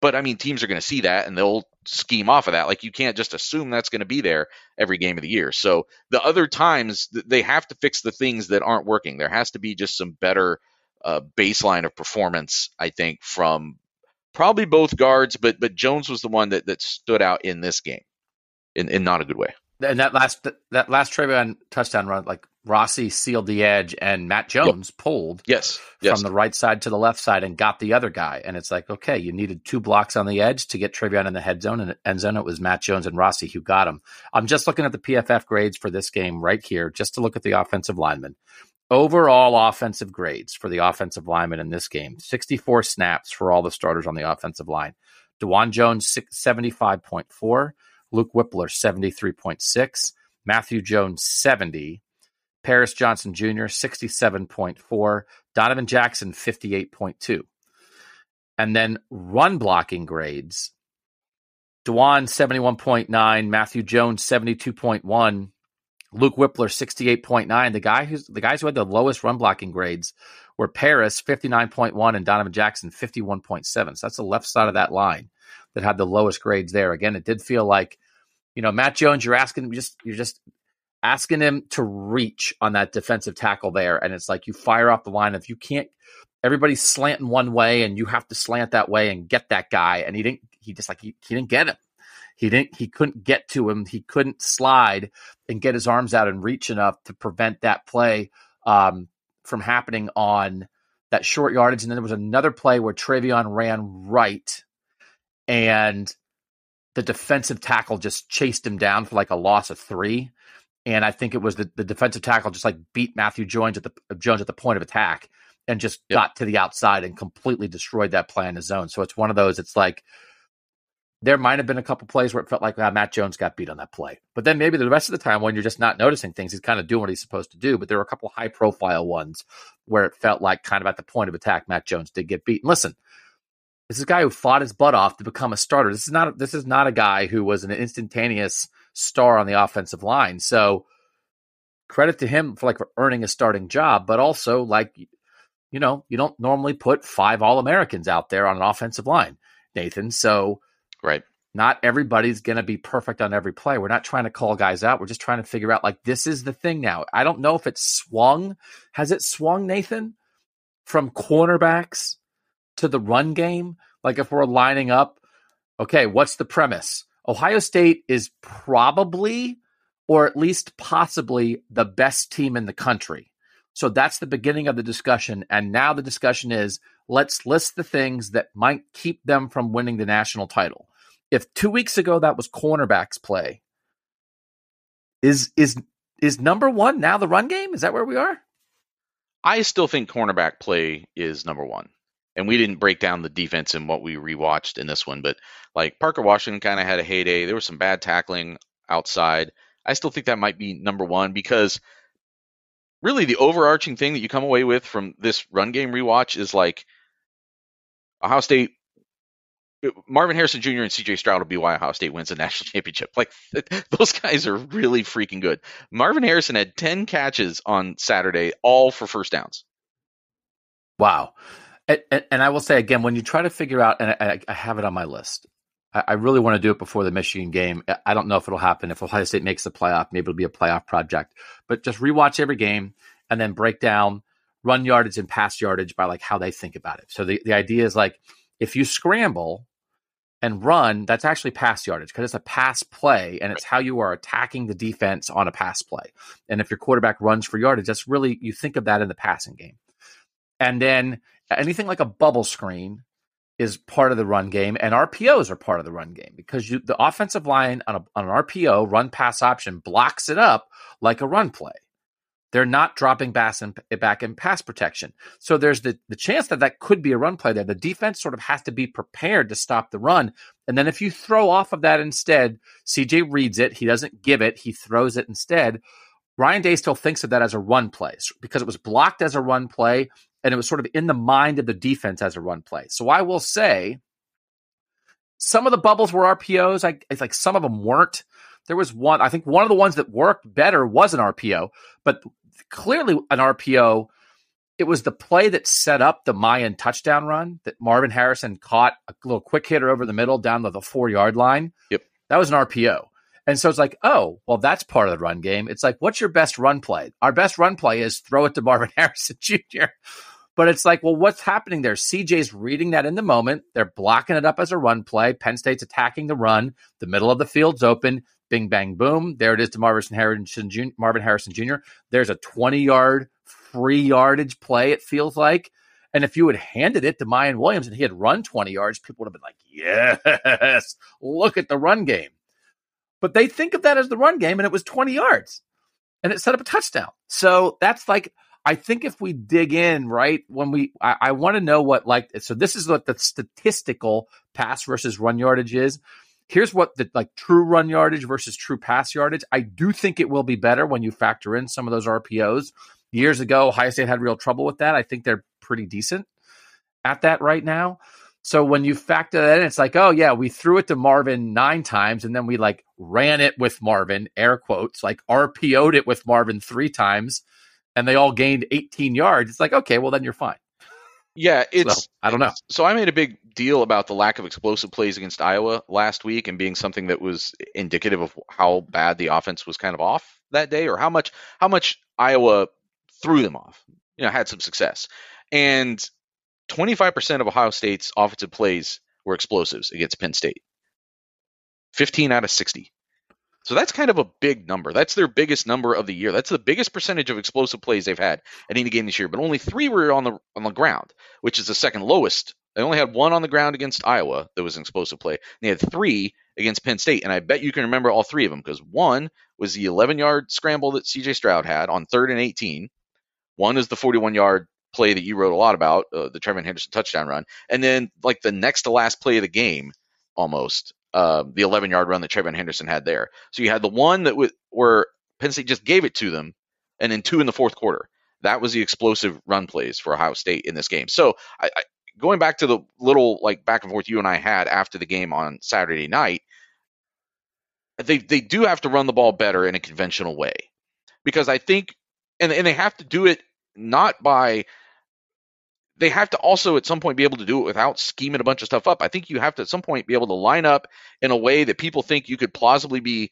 but I mean, teams are going to see that and they'll scheme off of that. Like you can't just assume that's going to be there every game of the year. So the other times they have to fix the things that aren't working. There has to be just some better uh, baseline of performance, I think, from probably both guards, but but Jones was the one that that stood out in this game, in in not a good way. And that last that last TreVeyon touchdown run, like Rossi sealed the edge and Matt Jones yep. pulled yes, yes, from the right side to the left side and got the other guy. And it's like, okay, you needed two blocks on the edge to get TreVeyon in the head zone and end zone. It was Matt Jones and Rossi who got him. I'm just looking at the PFF grades for this game right here, just to look at the offensive lineman. Overall offensive grades for the offensive lineman in this game 64 snaps for all the starters on the offensive line. Dawand Jones, 75.4. Luke Wypler, 73.6. Matthew Jones, 70. Paris Johnson Jr., 67.4. Donovan Jackson, 58.2. And then run blocking grades. Dawand, 71.9. Matthew Jones, 72.1. Luke Wypler 68.9. The guy who's the guys who had the lowest run blocking grades were Paris, 59.1, and Donovan Jackson, 51.7. So that's the left side of that line that had the lowest grades there. Again, it did feel like, you know, Matt Jones, you're asking just you're just asking him to reach on that defensive tackle there. And it's like you fire off the line. If you can't, everybody's slanting one way and you have to slant that way and get that guy. And he didn't, he just like, he, he didn't get him. He didn't, he couldn't get to him. He couldn't slide and get his arms out and reach enough to prevent that play um, from happening on that short yardage. And then there was another play where TreVeyon ran right and the defensive tackle just chased him down for like a loss of three and I think it was the, the defensive tackle just like beat Matthew Jones at the Jones at the point of attack and just yep. got to the outside and completely destroyed that play in the zone. So it's one of those. It's like there might have been a couple plays where it felt like ah, Matt Jones got beat on that play, but then maybe the rest of the time when you're just not noticing things, he's kind of doing what he's supposed to do. But there were a couple high profile ones where it felt like kind of at the point of attack, Matt Jones did get beat. And listen, this is a guy who fought his butt off to become a starter. This is not this is not a guy who was an instantaneous star on the offensive line. So credit to him for like for earning a starting job, but also like you know, you don't normally put five All Americans out there on an offensive line, Nathan. So right. Not everybody's going to be perfect on every play. We're not trying to call guys out. We're just trying to figure out like this is the thing now. I don't know if it's swung. Has it swung, Nathan, from cornerbacks to the run game? Like if we're lining up, okay, what's the premise? Ohio State is probably, or at least possibly, the best team in the country. So that's the beginning of the discussion. And now the discussion is let's list the things that might keep them from winning the national title. If two weeks ago that was cornerbacks play, is is is number one now the run game? Is that where we are? I still think cornerback play is number one and we didn't break down the defense in what we rewatched in this one, but like Parker Washington kind of had a heyday. There was some bad tackling outside. I still think that might be number one because really the overarching thing that you come away with from this run game rewatch is like Ohio State. Uh, Marvin Harrison Jr. and CJ Stroud will be why Ohio State wins the national championship. Like those guys are really freaking good. Marvin Harrison had 10 catches on Saturday, all for first downs. Wow. And, and, I will say again, when you try to figure out, and I, I have it on my list, I, I, really want to do it before the Michigan game. I don't know if it'll happen. If Ohio State makes the playoff, maybe it'll be a playoff project. But just rewatch every game and then break down run yardage and pass yardage by like how they think about it. So the, the idea is like if you scramble and run, that's actually pass yardage because it's a pass play and it's how you are attacking the defense on a pass play. And if your quarterback runs for yardage, that's really you think of that in the passing game. And then anything like a bubble screen is part of the run game, and RPOs are part of the run game because you, the offensive line on, a, on an RPO run pass option blocks it up like a run play. They're not dropping back in, back in pass protection. So there's the, the chance that that could be a run play there. The defense sort of has to be prepared to stop the run. And then if you throw off of that instead, CJ reads it. He doesn't give it. He throws it instead. Ryan Day still thinks of that as a run play because it was blocked as a run play and it was sort of in the mind of the defense as a run play. So I will say some of the bubbles were RPOs. I, it's like some of them weren't. There was one, I think one of the ones that worked better was an RPO, but clearly an RPO. It was the play that set up the Miyan touchdown run that Marvin Harrison caught a little quick hitter over the middle down to the four yard line. Yep. That was an RPO. And so it's like, oh, well, that's part of the run game. It's like, what's your best run play? Our best run play is throw it to Marvin Harrison Jr. But it's like, well, what's happening there? CJ's reading that in the moment. They're blocking it up as a run play. Penn State's attacking the run. The middle of the field's open. Bing, bang, boom. There it is to Marvin Harrison, Jr. Marvin Harrison Jr. There's a 20 yard free yardage play, it feels like. And if you had handed it to Miyan Williams and he had run 20 yards, people would have been like, yes, look at the run game. But they think of that as the run game, and it was 20 yards and it set up a touchdown. So that's like, I think if we dig in, right, when we, I, I want to know what, like, so this is what the statistical pass versus run yardage is here's what the like true run yardage versus true pass yardage. I do think it will be better when you factor in some of those RPOs. Years ago, Ohio State had real trouble with that. I think they're pretty decent at that right now. So when you factor that in, it's like, oh yeah, we threw it to Marvin nine times and then we like ran it with Marvin, air quotes, like RPO'd it with Marvin three times and they all gained 18 yards. It's like, okay, well then you're fine. Yeah, it's so, I don't know. So I made a big deal about the lack of explosive plays against Iowa last week and being something that was indicative of how bad the offense was kind of off that day or how much how much Iowa threw them off. You know, had some success. And 25% of Ohio State's offensive plays were explosives against Penn State. 15 out of 60. So that's kind of a big number. That's their biggest number of the year. That's the biggest percentage of explosive plays they've had at any game this year. But only three were on the on the ground, which is the second lowest. They only had one on the ground against Iowa that was an explosive play. They had three against Penn State, and I bet you can remember all three of them because one was the 11-yard scramble that C.J. Stroud had on third and 18. One is the 41-yard play that you wrote a lot about, uh, the TreVeyon Henderson touchdown run, and then like the next to last play of the game, almost uh, the 11 yard run that TreVeyon Henderson had there. So you had the one that w- where Penn State just gave it to them, and then two in the fourth quarter. That was the explosive run plays for Ohio State in this game. So I, I, going back to the little like back and forth you and I had after the game on Saturday night, they they do have to run the ball better in a conventional way because I think and and they have to do it not by they have to also at some point be able to do it without scheming a bunch of stuff up. I think you have to at some point be able to line up in a way that people think you could plausibly be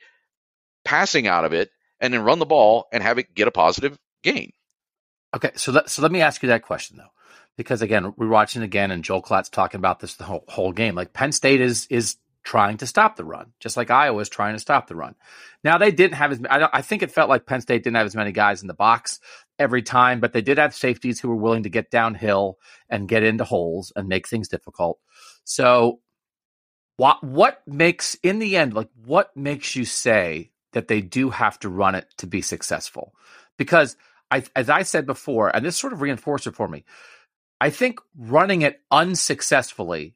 passing out of it and then run the ball and have it get a positive gain. Okay, so let, so let me ask you that question though, because again, we're watching again, and Joel Klatt's talking about this the whole, whole game. Like Penn State is is trying to stop the run, just like Iowa is trying to stop the run. Now they didn't have as I, I think it felt like Penn State didn't have as many guys in the box every time, but they did have safeties who were willing to get downhill and get into holes and make things difficult. So what what makes in the end like what makes you say that they do have to run it to be successful? Because I as I said before, and this sort of reinforced it for me, I think running it unsuccessfully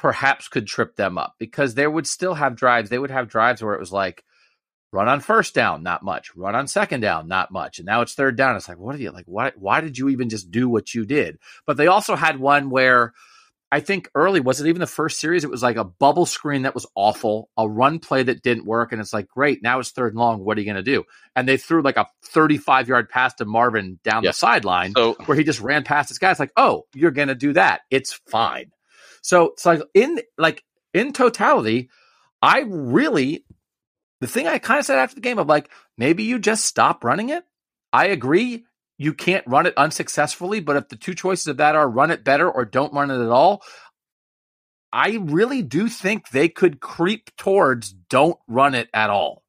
perhaps could trip them up because they would still have drives. They would have drives where it was like run on first down, not much. Run on second down, not much. And now it's third down. It's like, what are you like? Why, why did you even just do what you did? But they also had one where I think early, was it even the first series? It was like a bubble screen that was awful, a run play that didn't work. And it's like, great, now it's third and long. What are you going to do? And they threw like a 35 yard pass to Marvin down the sideline so, where he just ran past this guy. It's like, oh, you're going to do that. It's fine. So like in, like in totality, I really the thing I kind of said after the game of like, maybe you just stop running it. I agree. You can't run it unsuccessfully, but if the two choices of that are run it better or don't run it at all, I really do think they could creep towards don't run it at all.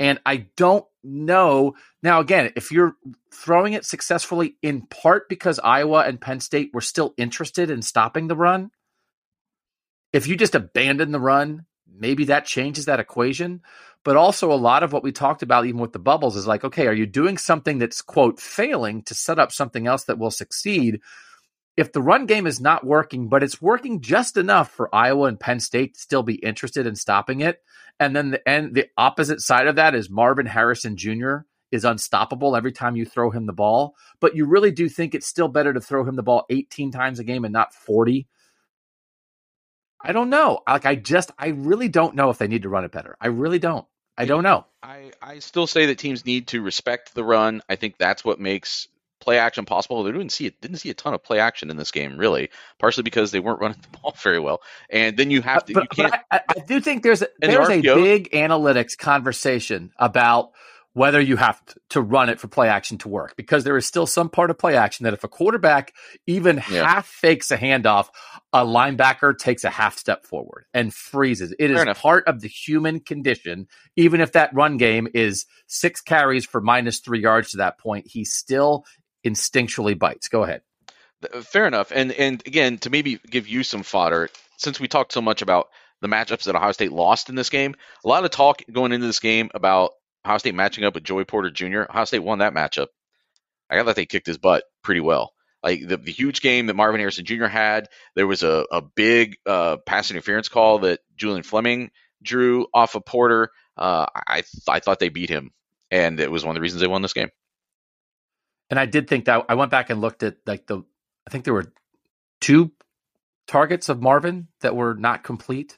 And I don't know. Now, again, if you're throwing it successfully in part because Iowa and Penn State were still interested in stopping the run, if you just abandon the run maybe that changes that equation. But also, a lot of what we talked about, even with the bubbles, is like, okay, are you doing something that's, quote, failing to set up something else that will succeed? If the run game is not working, but it's working just enough for Iowa and Penn State to still be interested in stopping it, and then the and the opposite side of that is Marvin Harrison Jr. is unstoppable every time you throw him the ball, but you really do think it's still better to throw him the ball 18 times a game and not 40 I don't know. Like I just I really don't know if they need to run it better. I really don't. I don't know. I, I still say that teams need to respect the run. I think that's what makes play action possible. They didn't see it didn't see a ton of play action in this game, really, partially because they weren't running the ball very well. And then you have to. But, you can't, but I, I, do think there's a, there's the a big analytics conversation about whether you have to run it for play action to work because there is still some part of play action that if a quarterback even yeah. half fakes a handoff, a linebacker takes a half step forward and freezes. It Fair is enough. part of the human condition. Even if that run game is six carries for minus three yards to that point, he still instinctually bites. Go ahead. Fair enough. And and again, to maybe give you some fodder, since we talked so much about the matchups that Ohio State lost in this game, a lot of talk going into this game about Ohio State matching up with Joey Porter Jr. Ohio State won that matchup. I thought they kicked his butt pretty well. Like the, the huge game that Marvin Harrison Jr. had, there was a, a big uh, pass interference call that Julian Fleming drew off of Porter. Uh, I I thought they beat him, and it was one of the reasons they won this game. And I did think that I went back and looked at like the I think there were two targets of Marvin that were not complete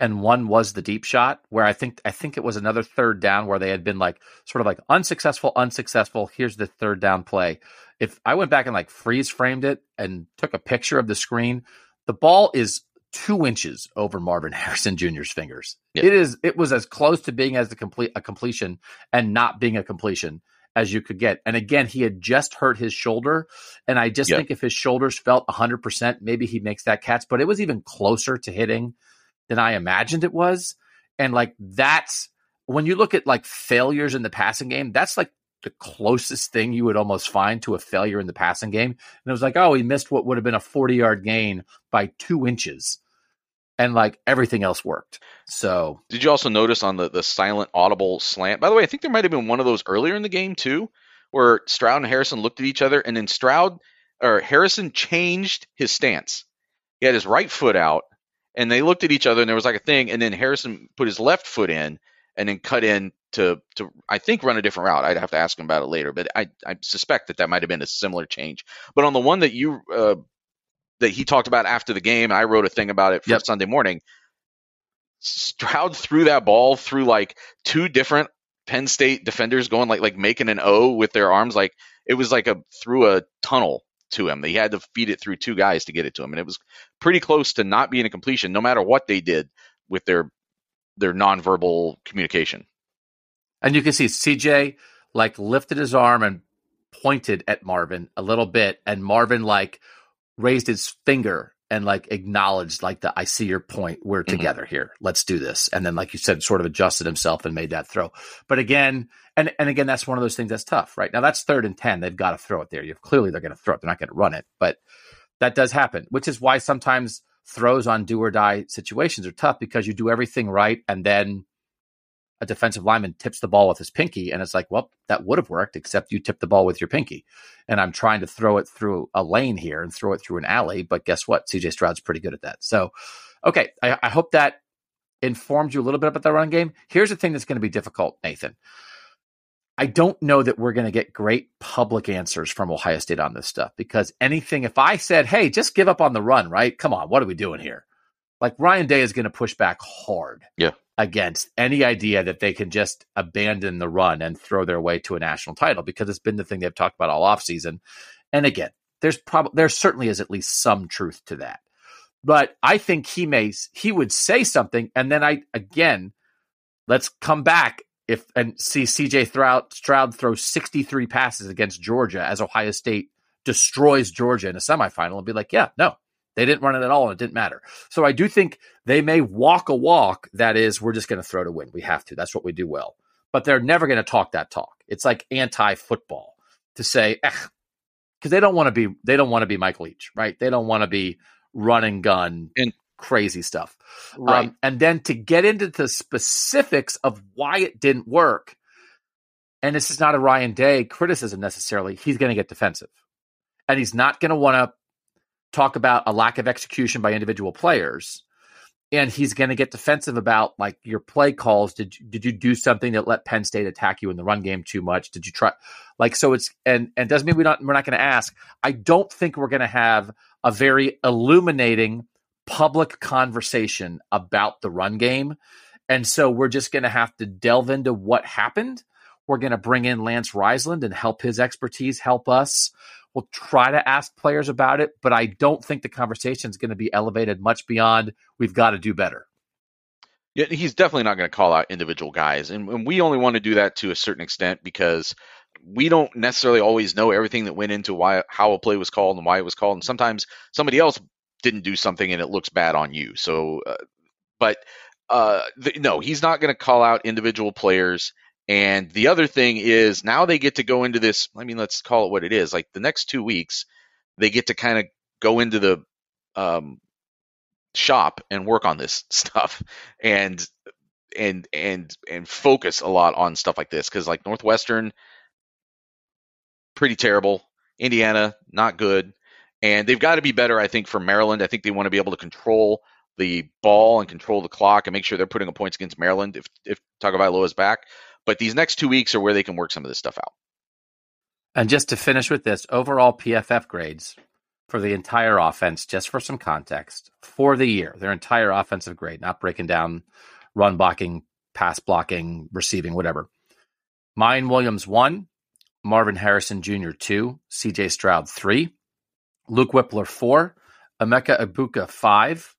and one was the deep shot where I think I think it was another third down where they had been like sort of like unsuccessful, unsuccessful. Here's the third down play. If I went back and like freeze framed it and took a picture of the screen, the ball is two inches over Marvin Harrison Jr.'s fingers. Yeah. It is it was as close to being as the complete a completion and not being a completion as you could get. And again, he had just hurt his shoulder. And I just yeah. think if his shoulders felt 100%, maybe he makes that catch. But it was even closer to hitting than I imagined it was. And like that's when you look at like failures in the passing game, that's like the closest thing you would almost find to a failure in the passing game. And it was like, oh, he missed what would have been a 40 yard gain by two inches. And like everything else worked. So did you also notice on the, the silent audible slant? By the way, I think there might have been one of those earlier in the game too, where Stroud and Harrison looked at each other and then Stroud or Harrison changed his stance. He had his right foot out and they looked at each other and there was like a thing and then harrison put his left foot in and then cut in to to i think run a different route i'd have to ask him about it later but i i suspect that that might have been a similar change but on the one that you uh, that he talked about after the game i wrote a thing about it for yep. sunday morning stroud threw that ball through like two different penn state defenders going like like making an o with their arms like it was like a through a tunnel to him. They had to feed it through two guys to get it to him, and it was pretty close to not being a completion, no matter what they did with their their nonverbal communication. And you can see CJ like lifted his arm and pointed at Marvin a little bit, and Marvin like raised his finger and like acknowledged like the I see your point. We're mm-hmm. together here. Let's do this. And then, like you said, sort of adjusted himself and made that throw. But again, and and again, that's one of those things that's tough, right? Now that's third and ten. They've got to throw it there. You clearly they're going to throw it. They're not going to run it, but that does happen, which is why sometimes throws on do or die situations are tough because you do everything right and then a defensive lineman tips the ball with his pinky and it's like well that would have worked except you tipped the ball with your pinky and i'm trying to throw it through a lane here and throw it through an alley but guess what cj stroud's pretty good at that so okay i, I hope that informed you a little bit about the run game here's the thing that's going to be difficult nathan I don't know that we're going to get great public answers from Ohio State on this stuff because anything, if I said, hey, just give up on the run, right? Come on, what are we doing here? Like Ryan Day is going to push back hard. Yeah against any idea that they can just abandon the run and throw their way to a national title because it's been the thing they've talked about all offseason. And again, there's probably there certainly is at least some truth to that. But I think he may he would say something and then I again let's come back if and see CJ Stroud, Stroud throw 63 passes against Georgia as Ohio State destroys Georgia in a semifinal and be like, yeah, no, they didn't run it at all, and it didn't matter. So I do think they may walk a walk that is, we're just going to throw to win. We have to. That's what we do well. But they're never going to talk that talk. It's like anti-football to say, because they don't want to be they don't want to be Mike Leach, right? They don't want to be run and gun and crazy stuff. Right. Um, and then to get into the specifics of why it didn't work, and this is not a Ryan Day criticism necessarily, he's going to get defensive. And he's not going to want to talk about a lack of execution by individual players. And he's going to get defensive about like your play calls. Did did you do something that let Penn State attack you in the run game too much? Did you try like so? It's and and doesn't mean we not we're not going to ask. I don't think we're going to have a very illuminating public conversation about the run game. And so we're just going to have to delve into what happened. We're going to bring in Lance Reisland and help his expertise help us. We'll try to ask players about it, but I don't think the conversation is going to be elevated much beyond we've got to do better. Yeah, he's definitely not going to call out individual guys, and, and we only want to do that to a certain extent because we don't necessarily always know everything that went into why how a play was called and why it was called, and sometimes somebody else didn't do something and it looks bad on you. So, uh, but uh, no, he's not going to call out individual players. And the other thing is now they get to go into this. I mean, let's call it what it is. Like the next two weeks, they get to kind of go into the um, shop and work on this stuff and and and and focus a lot on stuff like this because like Northwestern, pretty terrible. Indiana, not good. And they've got to be better, I think, for Maryland. I think they want to be able to control the ball and control the clock and make sure they're putting up points against Maryland if if Tagovailoa is back. But these next two weeks are where they can work some of this stuff out. And just to finish with this, overall PFF grades for the entire offense, just for some context, for the year, their entire offensive grade, not breaking down run blocking, pass blocking, receiving, whatever. Miyan Williams one, Marvin Harrison Jr. two, CJ Stroud three, Luke Wypler four, Emeka Egbuka five,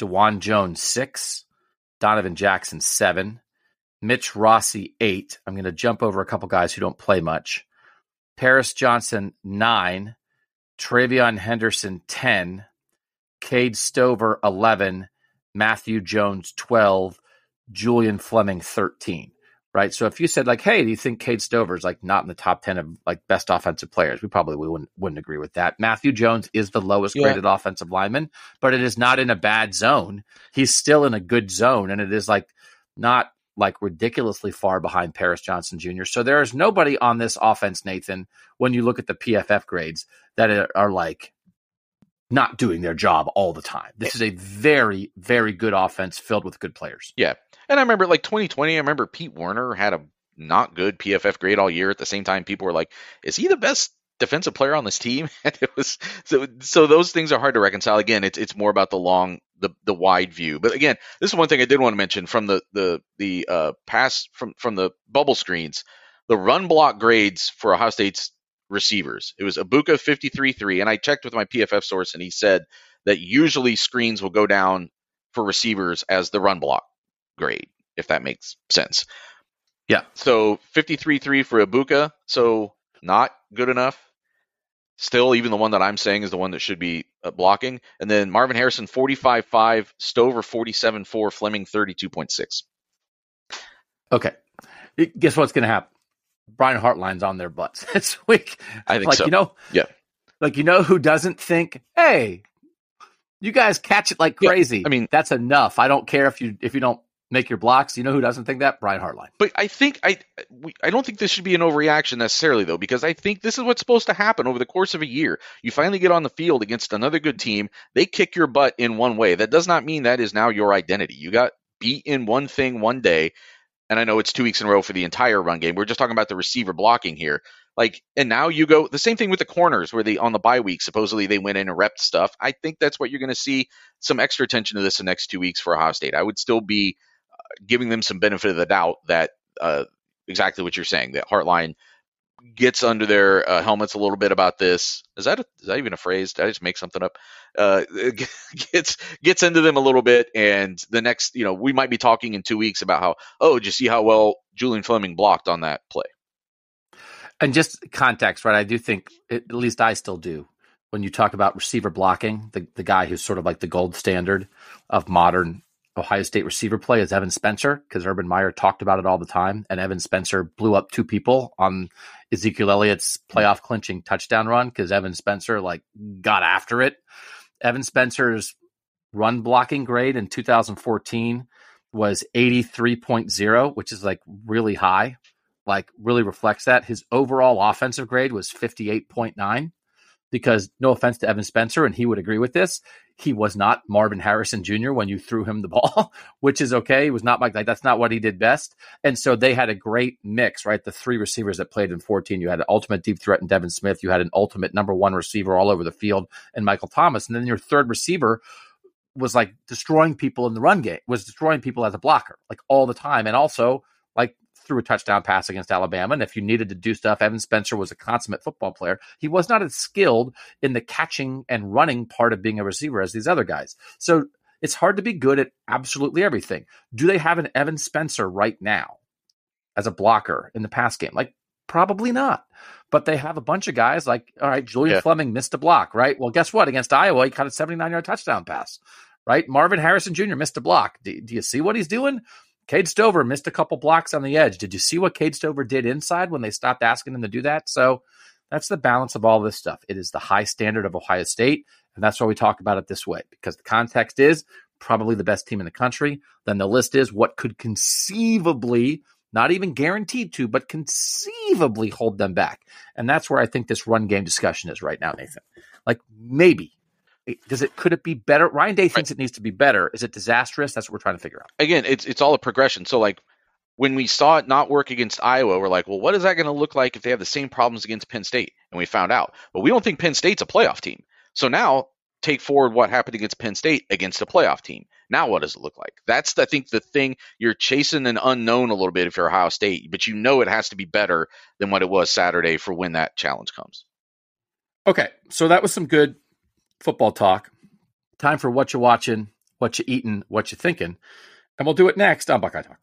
Dawand Jones six, Donovan Jackson seven, Mitch Rossi eight. I'm going to jump over a couple guys who don't play much. Paris Johnson nine, TreVeyon Henderson ten, Cade Stover eleven, Matthew Jones twelve, Julian Fleming thirteen right? So if you said like, "Hey, do you think Cade Stover is like not in the top ten of like best offensive players?" We probably wouldn't wouldn't agree with that. Matthew Jones is the lowest Yeah. graded offensive lineman, but it is not in a bad zone. He's still in a good zone, and it is like not like ridiculously far behind Paris Johnson Jr. So there is nobody on this offense, Nathan, when you look at the PFF grades that are, are like not doing their job all the time. This is a very, very good offense filled with good players. Yeah. And I remember like 2020, I remember Pete Werner had a not good PFF grade all year. At the same time, people were like, is he the best defensive player on this team? And it was so so those things are hard to reconcile. Again, it's it's more about the long the the wide view. But again, this is one thing I did want to mention from the the the uh pass from from the bubble screens, the run block grades for Ohio State's receivers. It was Egbuka 53-3, and I checked with my PFF source, and he said that usually screens will go down for receivers as the run block grade, if that makes sense. Yeah. So 53-3 for Egbuka, so not good enough. Still, even the one that I'm saying is the one that should be uh, blocking. And then Marvin Harrison 45-5, Stover 47-4, Fleming 32.6. Okay. Guess what's going to happen? Brian Hartline's on their butts this week. I think like so. you know, Yeah. Like you know who doesn't think, hey, you guys catch it like Yeah, crazy. I mean- that's enough. I don't care if you if you don't make your blocks. You know who doesn't think that? Brian Hartline. But I think I we, I don't think this should be an overreaction necessarily though because I think this is what's supposed to happen over the course of a year. You finally get on the field against another good team. They kick your butt in one way. That does not mean that is now your identity. You got beat in one thing one day, and I know it's two weeks in a row for the entire run game. We're just talking about the receiver blocking here. Like, and now you go the same thing with the corners where they on the bye week supposedly they went in and repped stuff. I think that's what you're going to see some extra attention to this the next two weeks for Ohio State. I would still be giving them some benefit of the doubt that uh, exactly what you're saying that Hartline gets under their uh, helmets a little bit about this. Is that a, is that even a phrase? Did I just make something up? Uh, gets gets into them a little bit, and the next, you know, we might be talking in two weeks about how oh, did you see how well Julian Fleming blocked on that play? And just context, right? I do think, at least I still do, when you talk about receiver blocking, the, the guy who's sort of like the gold standard of modern Ohio State receiver play is Evan Spencer, because Urban Meyer talked about it all the time. And Evan Spencer blew up two people on Ezekiel Elliott's playoff clinching touchdown run because Evan Spencer like got after it. Evan Spencer's run blocking grade in 2014 was 83.0, which is like really high, like really reflects that. His overall offensive grade was 58.9 because no offense to Evan Spencer, and he would agree with this, he was not Marvin Harrison Jr. when you threw him the ball, which is okay. He was not like that's not what he did best. And so they had a great mix, right? The three receivers that played in 14, you had an ultimate deep threat in Devin Smith, you had an ultimate number one receiver all over the field and Michael Thomas, and then your third receiver was like destroying people in the run game, was destroying people as a blocker, like all the time. And also threw a touchdown pass against Alabama. And if you needed to do stuff, Evan Spencer was a consummate football player. He was not as skilled in the catching and running part of being a receiver as these other guys. So it's hard to be good at absolutely everything. Do they have an Evan Spencer right now as a blocker in the pass game? Like, probably not. But they have a bunch of guys like, all right, Julian yeah. Fleming missed a block, right? Well, guess what? Against Iowa, he caught a 79 yard touchdown pass, right? Marvin Harrison Jr. missed a block. Do, do you see what he's doing? Cade Stover missed a couple blocks on the edge. Did you see what Cade Stover did inside when they stopped asking him to do that? So that's the balance of all this stuff. It is the high standard of Ohio State, and that's why we talk about it this way because the context is probably the best team in the country. Then the list is what could conceivably, not even guaranteed to, but conceivably hold them back. And that's where I think this run game discussion is right now, Nathan. Like maybe does it could it be better? Ryan Day thinks right. it needs to be better. Is it disastrous? That's what we're trying to figure out. Again, it's it's all a progression. So like when we saw it not work against Iowa, we're like, well, what is that going to look like if they have the same problems against Penn State? And we found out. But we don't think Penn State's a playoff team. So now take forward what happened against Penn State against a playoff team. Now what does it look like? That's I think the thing you're chasing an unknown a little bit if you're Ohio State, but you know it has to be better than what it was Saturday for when that challenge comes. Okay, so that was some good football talk. Time for what you're watching, what you're eating, what you're thinking. And we'll do it next on Buckeye Talk.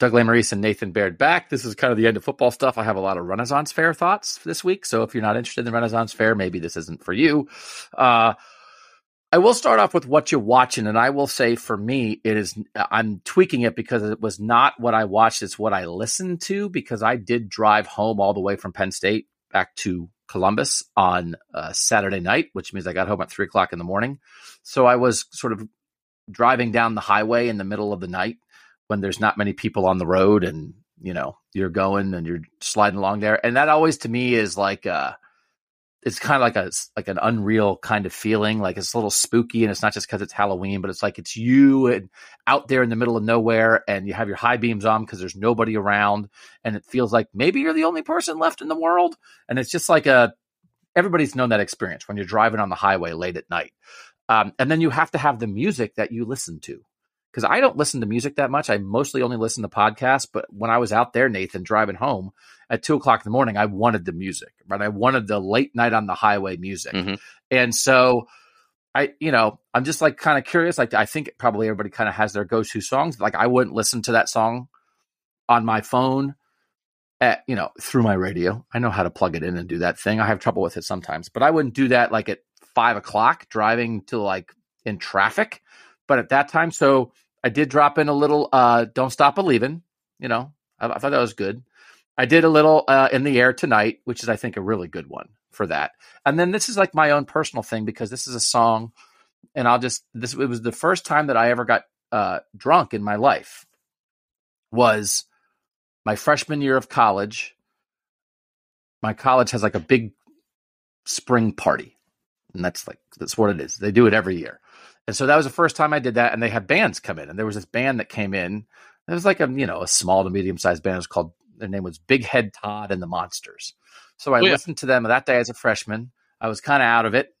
Doug Lesmerises and Nathan Baird back. This is kind of the end of football stuff. I have a lot of Renaissance Fair thoughts this week. So if you're not interested in Renaissance Fair, maybe this isn't for you. Uh, I will start off with what you're watching, and I will say for me, it is I'm tweaking it because it was not what I watched, it's what I listened to because I did drive home all the way from Penn State back to Columbus on Saturday night, which means I got home at three o'clock in the morning. So I was sort of driving down the highway in the middle of the night when there's not many people on the road and you know you're going and you're sliding along there and that always to me is like uh it's kind of like a like an unreal kind of feeling like it's a little spooky and it's not just because it's halloween but it's like it's you and out there in the middle of nowhere and you have your high beams on because there's nobody around and it feels like maybe you're the only person left in the world. And it's just like a everybody's known that experience when you're driving on the highway late at night. Um, and then you have to have the music that you listen to because I don't listen to music that much. I mostly only listen to podcasts. But when I was out there, Nathan, driving home at two o'clock in the morning, I wanted the music, right? I wanted the late night on the highway music. Mm-hmm. And so I, you know, I'm just like kind of curious. Like, I think probably everybody kind of has their go to songs. Like, I wouldn't listen to that song on my phone. At, you know, through my radio. I know how to plug it in and do that thing. I have trouble with it sometimes, but I wouldn't do that like at five o'clock driving to like in traffic. But at that time, so I did drop in a little uh, "Don't Stop Believing." You know, I, I, thought that was good. I did a little uh, "In the Air Tonight," which is I think a really good one for that. And then this is like my own personal thing because this is a song, and I'll just this it was the first time that I ever got uh, drunk in my life. Was my freshman year of college. My college has like a big spring party, and that's like that's what it is. They do it every year. And so that was the first time I did that. And they had bands come in, and there was this band that came in. It was like a you know a small to medium sized band. It was called their name was Big Head Todd and the Monsters. So I oh, yeah. listened to them that day as a freshman. I was kind of out of it,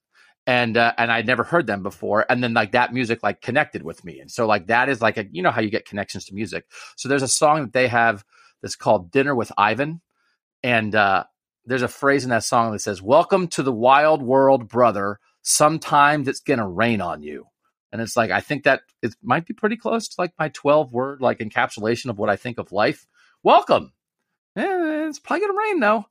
and uh, and I'd never heard them before. And then like that music like connected with me, and so like that is like a you know how you get connections to music. So there's a song that they have that's called Dinner with Ivan, and uh, there's a phrase in that song that says, "Welcome to the wild world, brother. Sometimes it's gonna rain on you." And it's like I think that it might be pretty close to like my 12 word like encapsulation of what I think of life. Welcome. Eh, it's probably gonna rain though.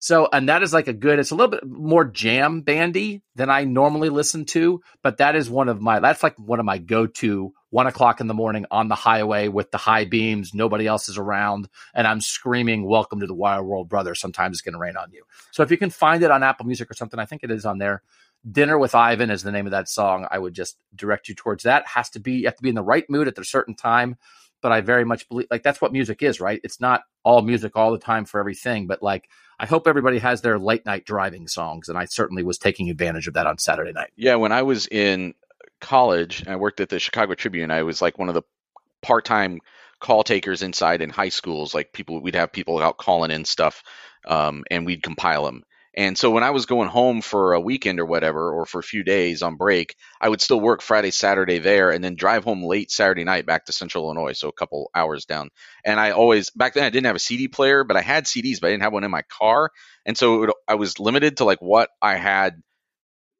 So, and that is like a good, it's a little bit more jam bandy than I normally listen to, but that is one of my, that's like one of my go to one o'clock in the morning on the highway with the high beams, nobody else is around, and I'm screaming, Welcome to the Wild World, brother. Sometimes it's going to rain on you. So if you can find it on Apple Music or something, I think it is on there. Dinner with Ivan is the name of that song. I would just direct you towards that. Has to be, you have to be in the right mood at a certain time. But I very much believe, like, that's what music is, right? It's not all music all the time for everything, but like, I hope everybody has their late night driving songs. And I certainly was taking advantage of that on Saturday night. Yeah, when I was in college, I worked at the Chicago Tribune. I was like one of the part-time call takers inside in high schools. Like people, we'd have people out calling in stuff, um, and we'd compile them. And so when I was going home for a weekend or whatever, or for a few days on break, I would still work Friday, Saturday there, and then drive home late Saturday night back to Central Illinois, so a couple hours down. And I always back then I didn't have a CD player, but I had CDs, but I didn't have one in my car, and so would, I was limited to like what I had,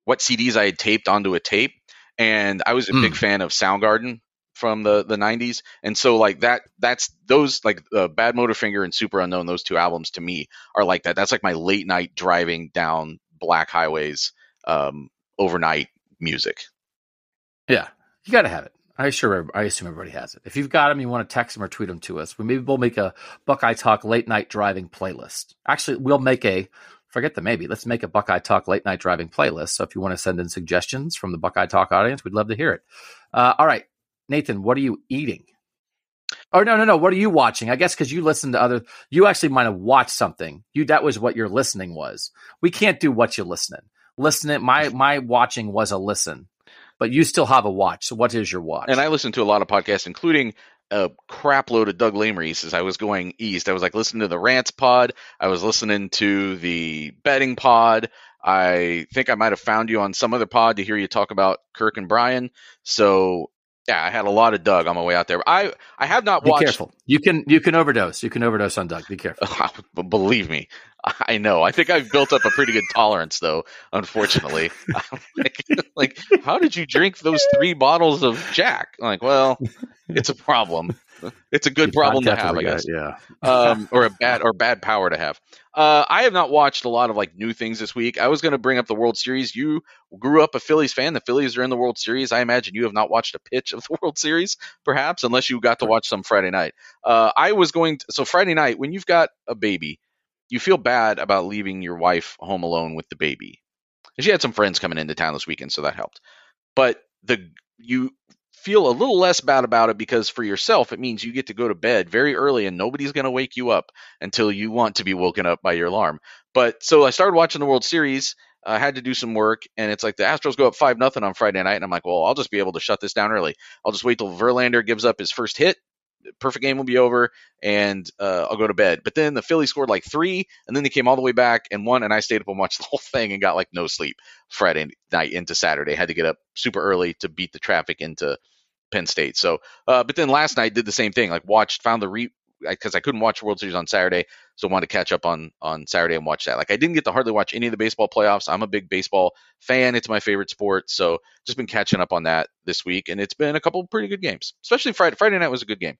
what CDs I had taped onto a tape and I was a mm. big hmm. fan of Soundgarden from the the 90s and so like that that's those like uh, Badmotorfinger and Superunknown those two albums to me are like that that's like my late night driving down black highways um overnight music yeah you got to have it I sure I assume everybody has it. If you've got them, you want to text them or tweet them to us. We maybe we'll make a Buckeye Talk late night driving playlist. Actually, we'll make a forget the maybe. Let's make a Buckeye Talk late night driving playlist. So if you want to send in suggestions from the Buckeye Talk audience, we'd love to hear it. Uh, all right, Nathan, what are you eating? Oh no, no, no. What are you watching? I guess because you listen to other. You actually might have watched something. You that was what your listening was. We can't do what you listening. Listening. My my watching was a listen, but you still have a watch. So what is your watch? And I listen to a lot of podcasts, including a crap load of Doug Lesmerises as I was going east. I was like listening to the Rants pod. I was listening to the betting pod. I think I might have found you on some other pod to hear you talk about Kirk and Brian. So yeah, I had a lot of Doug on my way out there. I I have not watched Be watched. careful. You can you can overdose. You can overdose on Doug. Be careful. Oh, believe me, I know. I think I've built up a pretty good tolerance, though. Unfortunately, like, like, how did you drink those three bottles of Jack? Like, well, it's a problem. It's a good problem to have, I guess. yeah, um, or a bad or bad power to have. Uh, I have not watched a lot of like new things this week. I was going to bring up the World Series. You grew up a Phillies fan. The Phillies are in the World Series. I imagine you have not watched a pitch of the World Series, perhaps, unless you got to watch some Friday night. Uh, I was going to, so Friday night when you've got a baby you feel bad about leaving your wife home alone with the baby. And she had some friends coming into town this weekend, so that helped. But the you feel a little less bad about it because for yourself it means you get to go to bed very early and nobody's going to wake you up until you want to be woken up by your alarm. But so I started watching the World Series. I had to do some work, and it's like the Astros go up five nothing on Friday night, and I'm like, well, I'll just be able to shut this down early. I'll just wait till Verlander gives up his first hit, perfect game will be over and uh, I'll go to bed. But then the Phillies scored like three, and then they came all the way back and won, and I stayed up and watched the whole thing and got like no sleep Friday night into Saturday. Had to get up super early to beat the traffic into Penn State. So, uh, but then last night did the same thing. Like watched, found the re because I couldn't watch World Series on Saturday, so wanted to catch up on on Saturday and watch that. Like I didn't get to hardly watch any of the baseball playoffs. I'm a big baseball fan; it's my favorite sport. So just been catching up on that this week, and it's been a couple pretty good games. Especially Friday. Friday night was a good game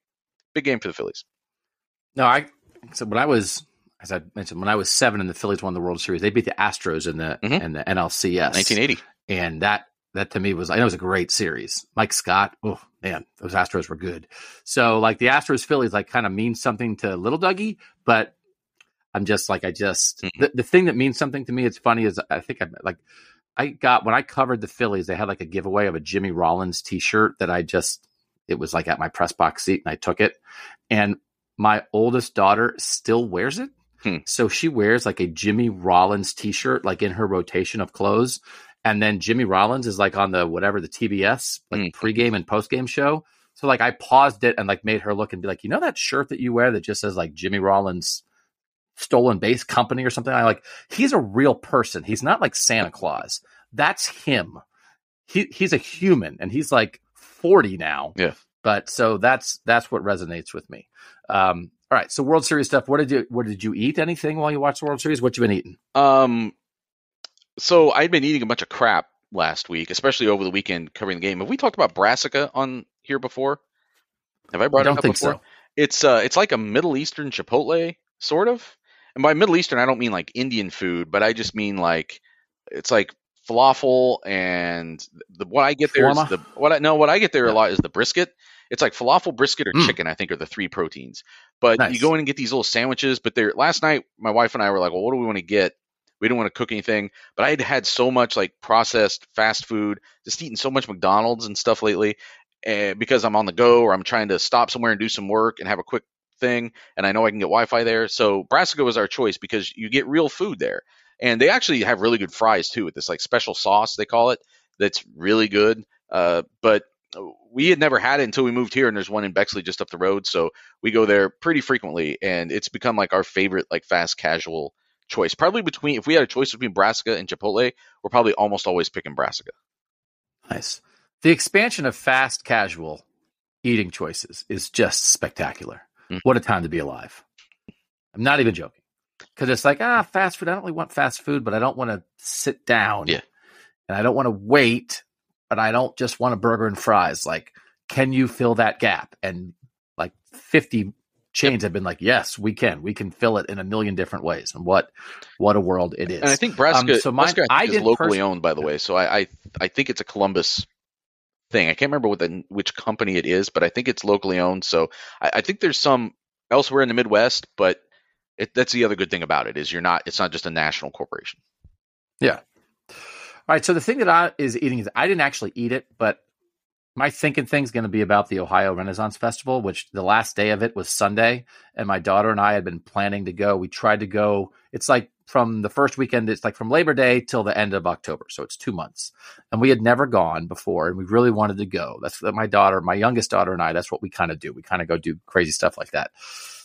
big game for the Phillies. No, I so when I was as I mentioned when I was seven and the Phillies won the World Series, they beat the Astros in the mm-hmm. in the NLCS, 1980, and that that to me was I know it was a great series. Mike Scott, oh man, those Astros were good. So like the Astros Phillies like kind of means something to little Dougie, but I'm just like I just mm-hmm. the, the thing that means something to me. It's funny is I think I like I got when I covered the Phillies, they had like a giveaway of a Jimmy Rollins T-shirt that I just it was like at my press box seat and I took it. And my oldest daughter still wears it. Hmm. So she wears like a Jimmy Rollins t shirt, like in her rotation of clothes. And then Jimmy Rollins is like on the whatever the TBS, like hmm. pregame and postgame show. So like I paused it and like made her look and be like, you know that shirt that you wear that just says like Jimmy Rollins stolen base company or something? I like he's a real person. He's not like Santa Claus. That's him. He he's a human and he's like 40 now. Yeah. But so that's that's what resonates with me. Um, all right. So World Series stuff. What did you what did you eat? Anything while you watched the World Series? What you been eating? Um, so I'd been eating a bunch of crap last week, especially over the weekend covering the game. Have we talked about brassica on here before? Have I brought I it up think before? So. It's uh, it's like a Middle Eastern Chipotle, sort of. And by Middle Eastern, I don't mean like Indian food, but I just mean like it's like falafel and the what I get there is Shawarma? the what I no what I get there a lot is the brisket. It's like falafel, brisket, or Mm. chicken. I think are the three proteins. But you go in and get these little sandwiches. But there, last night, my wife and I were like, "Well, what do we want to get?" We didn't want to cook anything, but I had had so much like processed fast food, just eating so much McDonald's and stuff lately, and because I'm on the go or I'm trying to stop somewhere and do some work and have a quick thing, and I know I can get Wi-Fi there. So Brassica was our choice because you get real food there, and they actually have really good fries too with this like special sauce they call it that's really good. Uh, but we had never had it until we moved here, and there's one in Bexley just up the road, so we go there pretty frequently, and it's become like our favorite like fast casual choice. Probably between if we had a choice between Brassica and Chipotle, we're probably almost always picking Brassica. Nice. The expansion of fast casual eating choices is just spectacular. Mhm. What a time to be alive. I'm not even joking. Because it's like, ah, fast food. I don't really want fast food, but I don't want to sit down. Yeah. And I don't want to wait, but I don't just want a burger and fries. Like, can you fill that gap? And like 50 chains have been like, yes, we can. We can fill it in a million different ways. And what what a world it is. And I think Brassica, Um, so Brassica I I is did locally pers- owned, by the way. So I, I I think it's a Columbus thing. I can't remember what the, which company it is, but I think it's locally owned. So I, I think there's some elsewhere in the Midwest, but it, that's the other good thing about it is you're not. It's not just a national corporation. Yeah. All right. So the thing that I is eating is I didn't actually eat it, but my thinking thing's going to be about the Ohio Renaissance Festival, which the last day of it was Sunday, and my daughter and I had been planning to go. We tried to go. It's like from the first weekend. It's like from Labor Day till the end of October, so it's two months, and we had never gone before, and we really wanted to go. That's what my daughter, my youngest daughter, and I. That's what we kind of do. We kind of go do crazy stuff like that.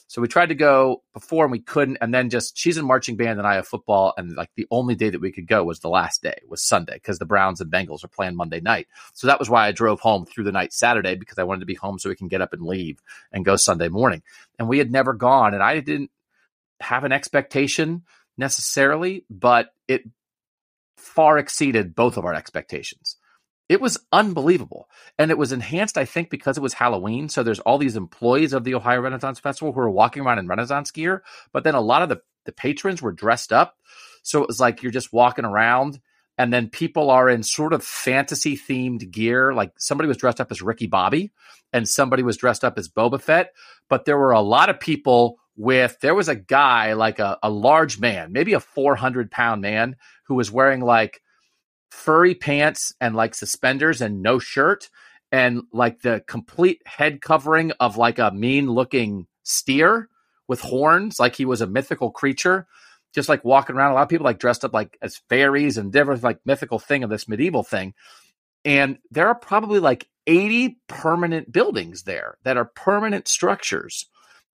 So we tried to go before and we couldn't. And then just she's in marching band and I have football. And like the only day that we could go was the last day, was Sunday, because the Browns and Bengals are playing Monday night. So that was why I drove home through the night Saturday because I wanted to be home so we can get up and leave and go Sunday morning. And we had never gone. And I didn't have an expectation necessarily, but it far exceeded both of our expectations. It was unbelievable. And it was enhanced, I think, because it was Halloween. So there's all these employees of the Ohio Renaissance Festival who are walking around in Renaissance gear. But then a lot of the, the patrons were dressed up. So it was like you're just walking around and then people are in sort of fantasy themed gear. Like somebody was dressed up as Ricky Bobby and somebody was dressed up as Boba Fett. But there were a lot of people with, there was a guy, like a, a large man, maybe a 400 pound man, who was wearing like furry pants and like suspenders and no shirt and like the complete head covering of like a mean looking steer with horns, like he was a mythical creature, just like walking around. A lot of people like dressed up like as fairies and different like mythical thing of this medieval thing. And there are probably like 80 permanent buildings there that are permanent structures.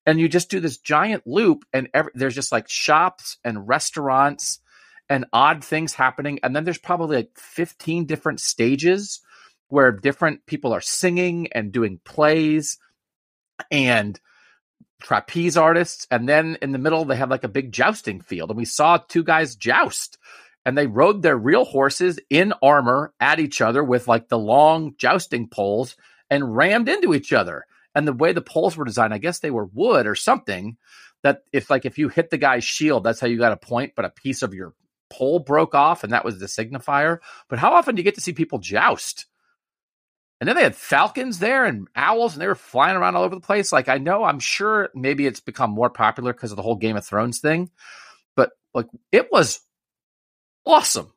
And you just do this giant loop, and every, there's just like shops and restaurants and odd things happening. And then there's probably like 15 different stages where different people are singing and doing plays and trapeze artists. And then in the middle, they have like a big jousting field. And we saw two guys joust and they rode their real horses in armor at each other with like the long jousting poles and rammed into each other. And the way the poles were designed, I guess they were wood or something that if like if you hit the guy's shield, that's how you got a point, but a piece of your pole broke off and that was the signifier. But how often do you get to see people joust? And then they had falcons there and owls, and they were flying around all over the place. Like I know, I'm sure maybe it's become more popular because of the whole Game of Thrones thing, but like it was awesome.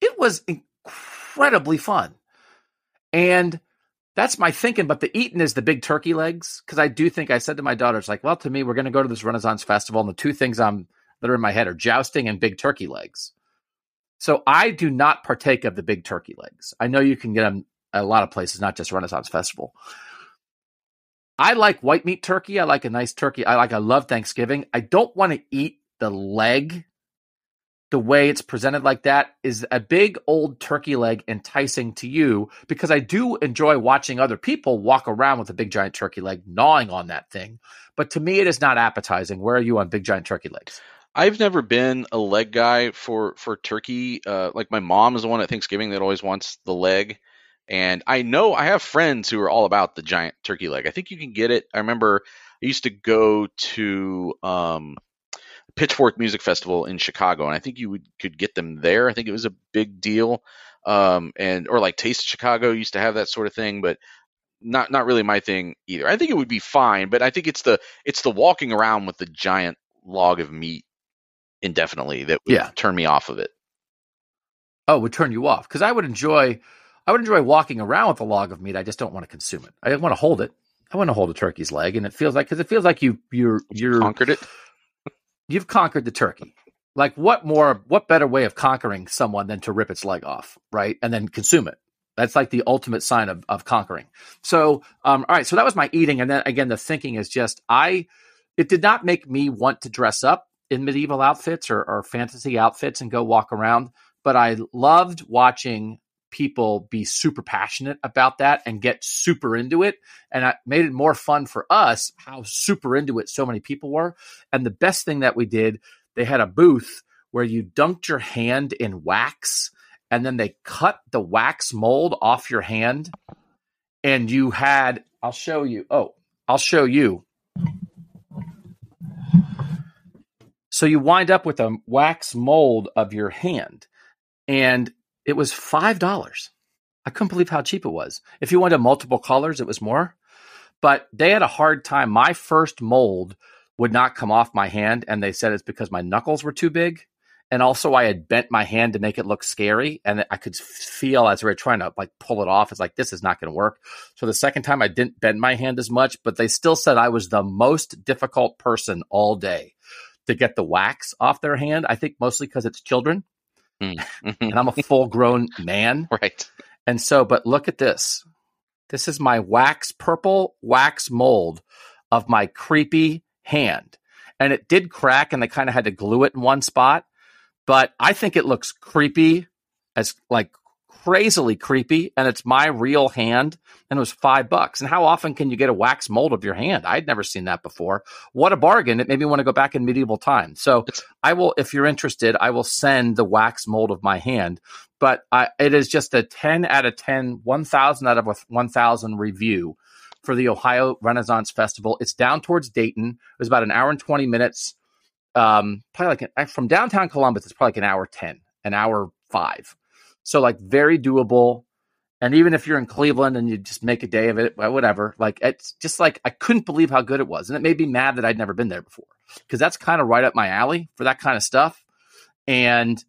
It was incredibly fun, and that's my thinking. But the eating is the big turkey legs because I do think I said to my daughters, like, well, to me, we're going to go to this Renaissance festival, and the two things I'm that are in my head are jousting and big turkey legs. So I do not partake of the big turkey legs. I know you can get them a lot of places, not just Renaissance Festival. I like white meat turkey. I like a nice turkey. I like. I love Thanksgiving. I don't want to eat the leg. The way it's presented like that is a big old turkey leg enticing to you because I do enjoy watching other people walk around with a big giant turkey leg gnawing on that thing. But to me, it is not appetizing. Where are you on big giant turkey legs? I've never been a leg guy for for turkey. Uh, like my mom is the one at Thanksgiving that always wants the leg, and I know I have friends who are all about the giant turkey leg. I think you can get it. I remember I used to go to um, Pitchfork Music Festival in Chicago, and I think you would, could get them there. I think it was a big deal, um, and or like Taste of Chicago used to have that sort of thing, but not not really my thing either. I think it would be fine, but I think it's the it's the walking around with the giant log of meat indefinitely that would Yeah. turn me off of it. Oh, would turn you off because I would enjoy, I would enjoy walking around with a log of meat. I just don't want to consume it. I want to hold it. I want to hold a turkey's leg, and it feels like because it feels like you you're you're Conquered it. you've conquered the turkey. Like what more, what better way of conquering someone than to rip its leg off, right? And then consume it. That's like the ultimate sign of, of conquering. So, um, all right. So that was my eating. And then again, the thinking is just, I, it did not make me want to dress up in medieval outfits or, or fantasy outfits and go walk around, but I loved watching people be super passionate about that and get super into it. And it made it more fun for us how super into it so many people were. And the best thing that we did, they had a booth where you dunked your hand in wax and then they cut the wax mold off your hand. And you had, I'll show you. Oh, I'll show you. So you wind up with a wax mold of your hand. And it was $5. I couldn't believe how cheap it was. If you wanted multiple colors, it was more. But they had a hard time. My first mold would not come off my hand, and they said it's because my knuckles were too big. And also, I had bent my hand to make it look scary, and I could feel as we were trying to like pull it off. It's like this is not going to work. So the second time, I didn't bend my hand as much, but they still said I was the most difficult person all day to get the wax off their hand. I think mostly because it's children, Mm. and I'm a full grown man. right. And so, but look at this. This is my wax, purple wax mold of my creepy hand. And it did crack and they kind of had to glue it in one spot. But I think it looks creepy as like crazily creepy. And it's my real hand. And it was five bucks. And how often can you get a wax mold of your hand? I'd never seen that before. What a bargain. It made me want to go back in medieval times. So I will, if you're interested, I will send the wax mold of my hand but I, it is just a 10 out of 10, 1,000 out of a 1,000 review for the Ohio Renaissance Festival. It's down towards Dayton. It was about an hour and 20 minutes. Um, probably like an, from downtown Columbus, it's probably like an hour 10, an hour five. So, like, very doable. And even if you're in Cleveland and you just make a day of it, whatever, like, it's just like, I couldn't believe how good it was. And it made me mad that I'd never been there before because that's kind of right up my alley for that kind of stuff. And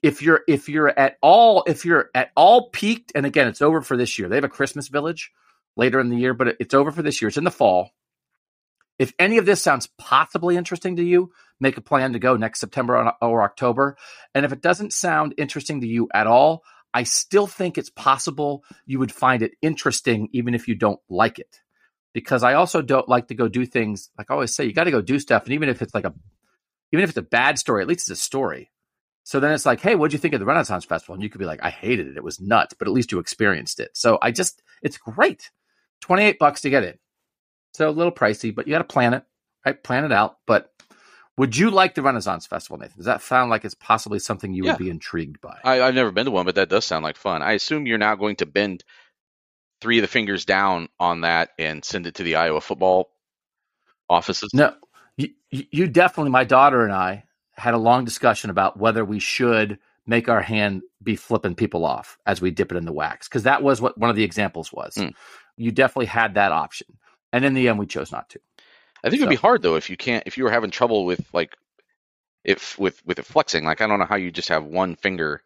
if you're if you're at all if you're at all piqued and again it's over for this year they have a christmas village later in the year but it's over for this year it's in the fall if any of this sounds possibly interesting to you make a plan to go next september or october and if it doesn't sound interesting to you at all i still think it's possible you would find it interesting even if you don't like it because i also don't like to go do things like i always say you got to go do stuff and even if it's like a even if it's a bad story at least it's a story so then it's like, hey, what'd you think of the Renaissance Festival? And you could be like, I hated it. It was nuts, but at least you experienced it. So I just, it's great. 28 bucks to get in. So a little pricey, but you got to plan it, right? Plan it out. But would you like the Renaissance Festival, Nathan? Does that sound like it's possibly something you Yeah. would be intrigued by? I, I've never been to one, but that does sound like fun. I assume you're now going to bend three of the fingers down on that and send it to the Iowa football offices. No, you, you you definitely, my daughter and I had a long discussion about whether we should make our hand be flipping people off as we dip it in the wax. Because that was what one of the examples was. Mm. You definitely had that option. And in the end, we chose not to. I think it'd be hard though if you can't if you were having trouble with like if with with it flexing. Like I don't know how you just have one finger.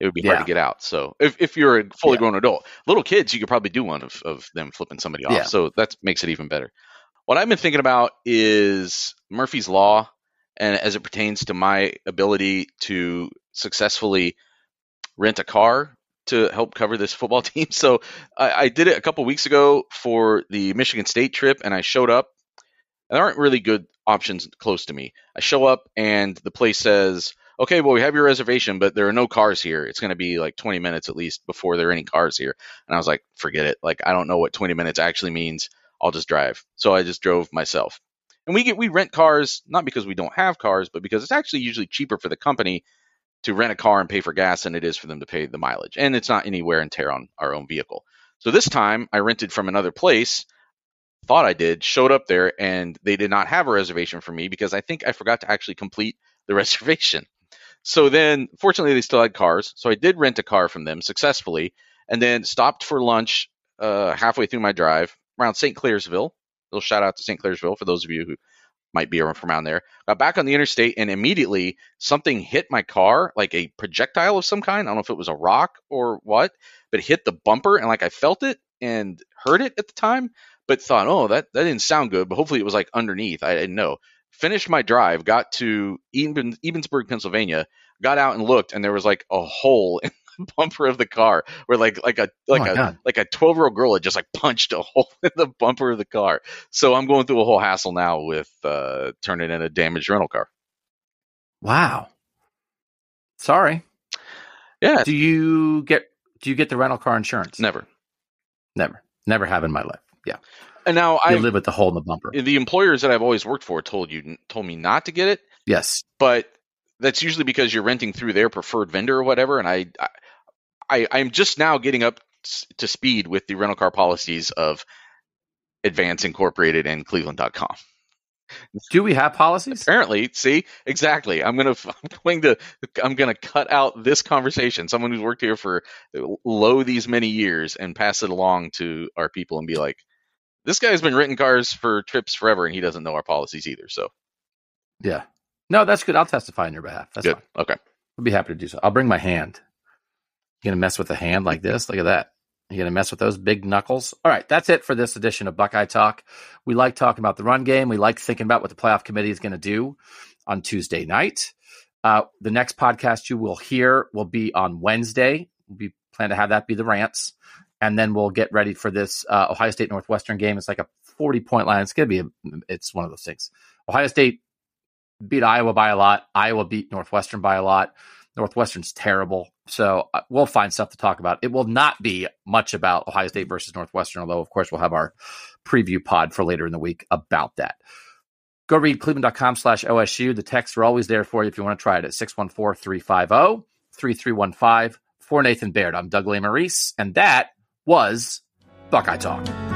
It would be hard to get out. So if, if you're a fully Yeah. grown adult, little kids, you could probably do one of, of them flipping somebody off. Yeah. So that makes it even better. What I've been thinking about is Murphy's Law, and as it pertains to my ability to successfully rent a car to help cover this football team. So I, I did it a couple weeks ago for the Michigan State trip, and I showed up. And there aren't really good options close to me. I show up, and the place says, "Okay, well, we have your reservation, but there are no cars here. It's going to be like 20 minutes at least before there are any cars here." And I was like, "Forget it. Like, I don't know what 20 minutes actually means. I'll just drive." So I just drove myself. And we get we rent cars not because we don't have cars, but because it's actually usually cheaper for the company to rent a car and pay for gas than it is for them to pay the mileage. And it's not any wear and tear on our own vehicle. So this time I rented from another place thought I did, showed up there and they did not have a reservation for me because I think I forgot to actually complete the reservation. So then, fortunately, they still had cars. So I did rent a car from them successfully and then stopped for lunch uh, halfway through my drive around St. Clairsville. Little shout out to St. Clairsville for those of you who might be from around there. Got back on the interstate and immediately something hit my car, like a projectile of some kind. I don't know if it was a rock or what, but hit the bumper and like I felt it and heard it at the time, but thought, oh, that, that didn't sound good. But hopefully it was like underneath. I didn't know. Finished my drive, got to Eben, Ebensburg, Pennsylvania, got out and looked, and there was like a hole in bumper of the car where like like a like Oh a God. like a 12 year old girl had just like punched a hole in the bumper of the car. So I'm going through a whole hassle now with uh, turning in a damaged rental car. Wow. Sorry. Yeah, Do you get do you get the rental car insurance? never. Never. Never have in my life. Yeah. And now I live with the hole in the bumper. the employers that I've always worked for told you told me not to get it, yes. but that's usually because you're renting through their preferred vendor or whatever. And I, I, I'm just now getting up to speed with the rental car policies of Advance Incorporated and Cleveland.com. Do we have policies? Apparently, see exactly. I'm gonna, I'm going to, I'm gonna cut out this conversation. Someone who's worked here for lo these many years and pass it along to our people and be like, this guy's been renting cars for trips forever and he doesn't know our policies either. So Yeah. No, that's good. I'll testify on your behalf. That's good. fine. Okay. I'll be happy to do so. I'll bring my hand. You gonna mess with a hand like this? Look at that. You're gonna mess with those big knuckles? All right, that's it for this edition of Buckeye Talk. We like talking about the run game. We like thinking about what the playoff committee is gonna do on Tuesday night. Uh, the next podcast you will hear will be on Wednesday. We plan to have that be the rants, and then we'll get ready for this uh, Ohio State Northwestern game. It's like a forty point line. It's gonna be. A, it's one of those things. Ohio State beat Iowa by a lot. Iowa beat Northwestern by a lot. Northwestern's terrible. So uh, we'll find stuff to talk about. It will not be much about Ohio State versus Northwestern, although, of course, we'll have our preview pod for later in the week about that. Go read cleveland.com slash OSU. The texts are always there for you if you want to try it at 614 350 3315. For Nathan Baird, I'm Doug Lesmerises, and that was Buckeye Talk.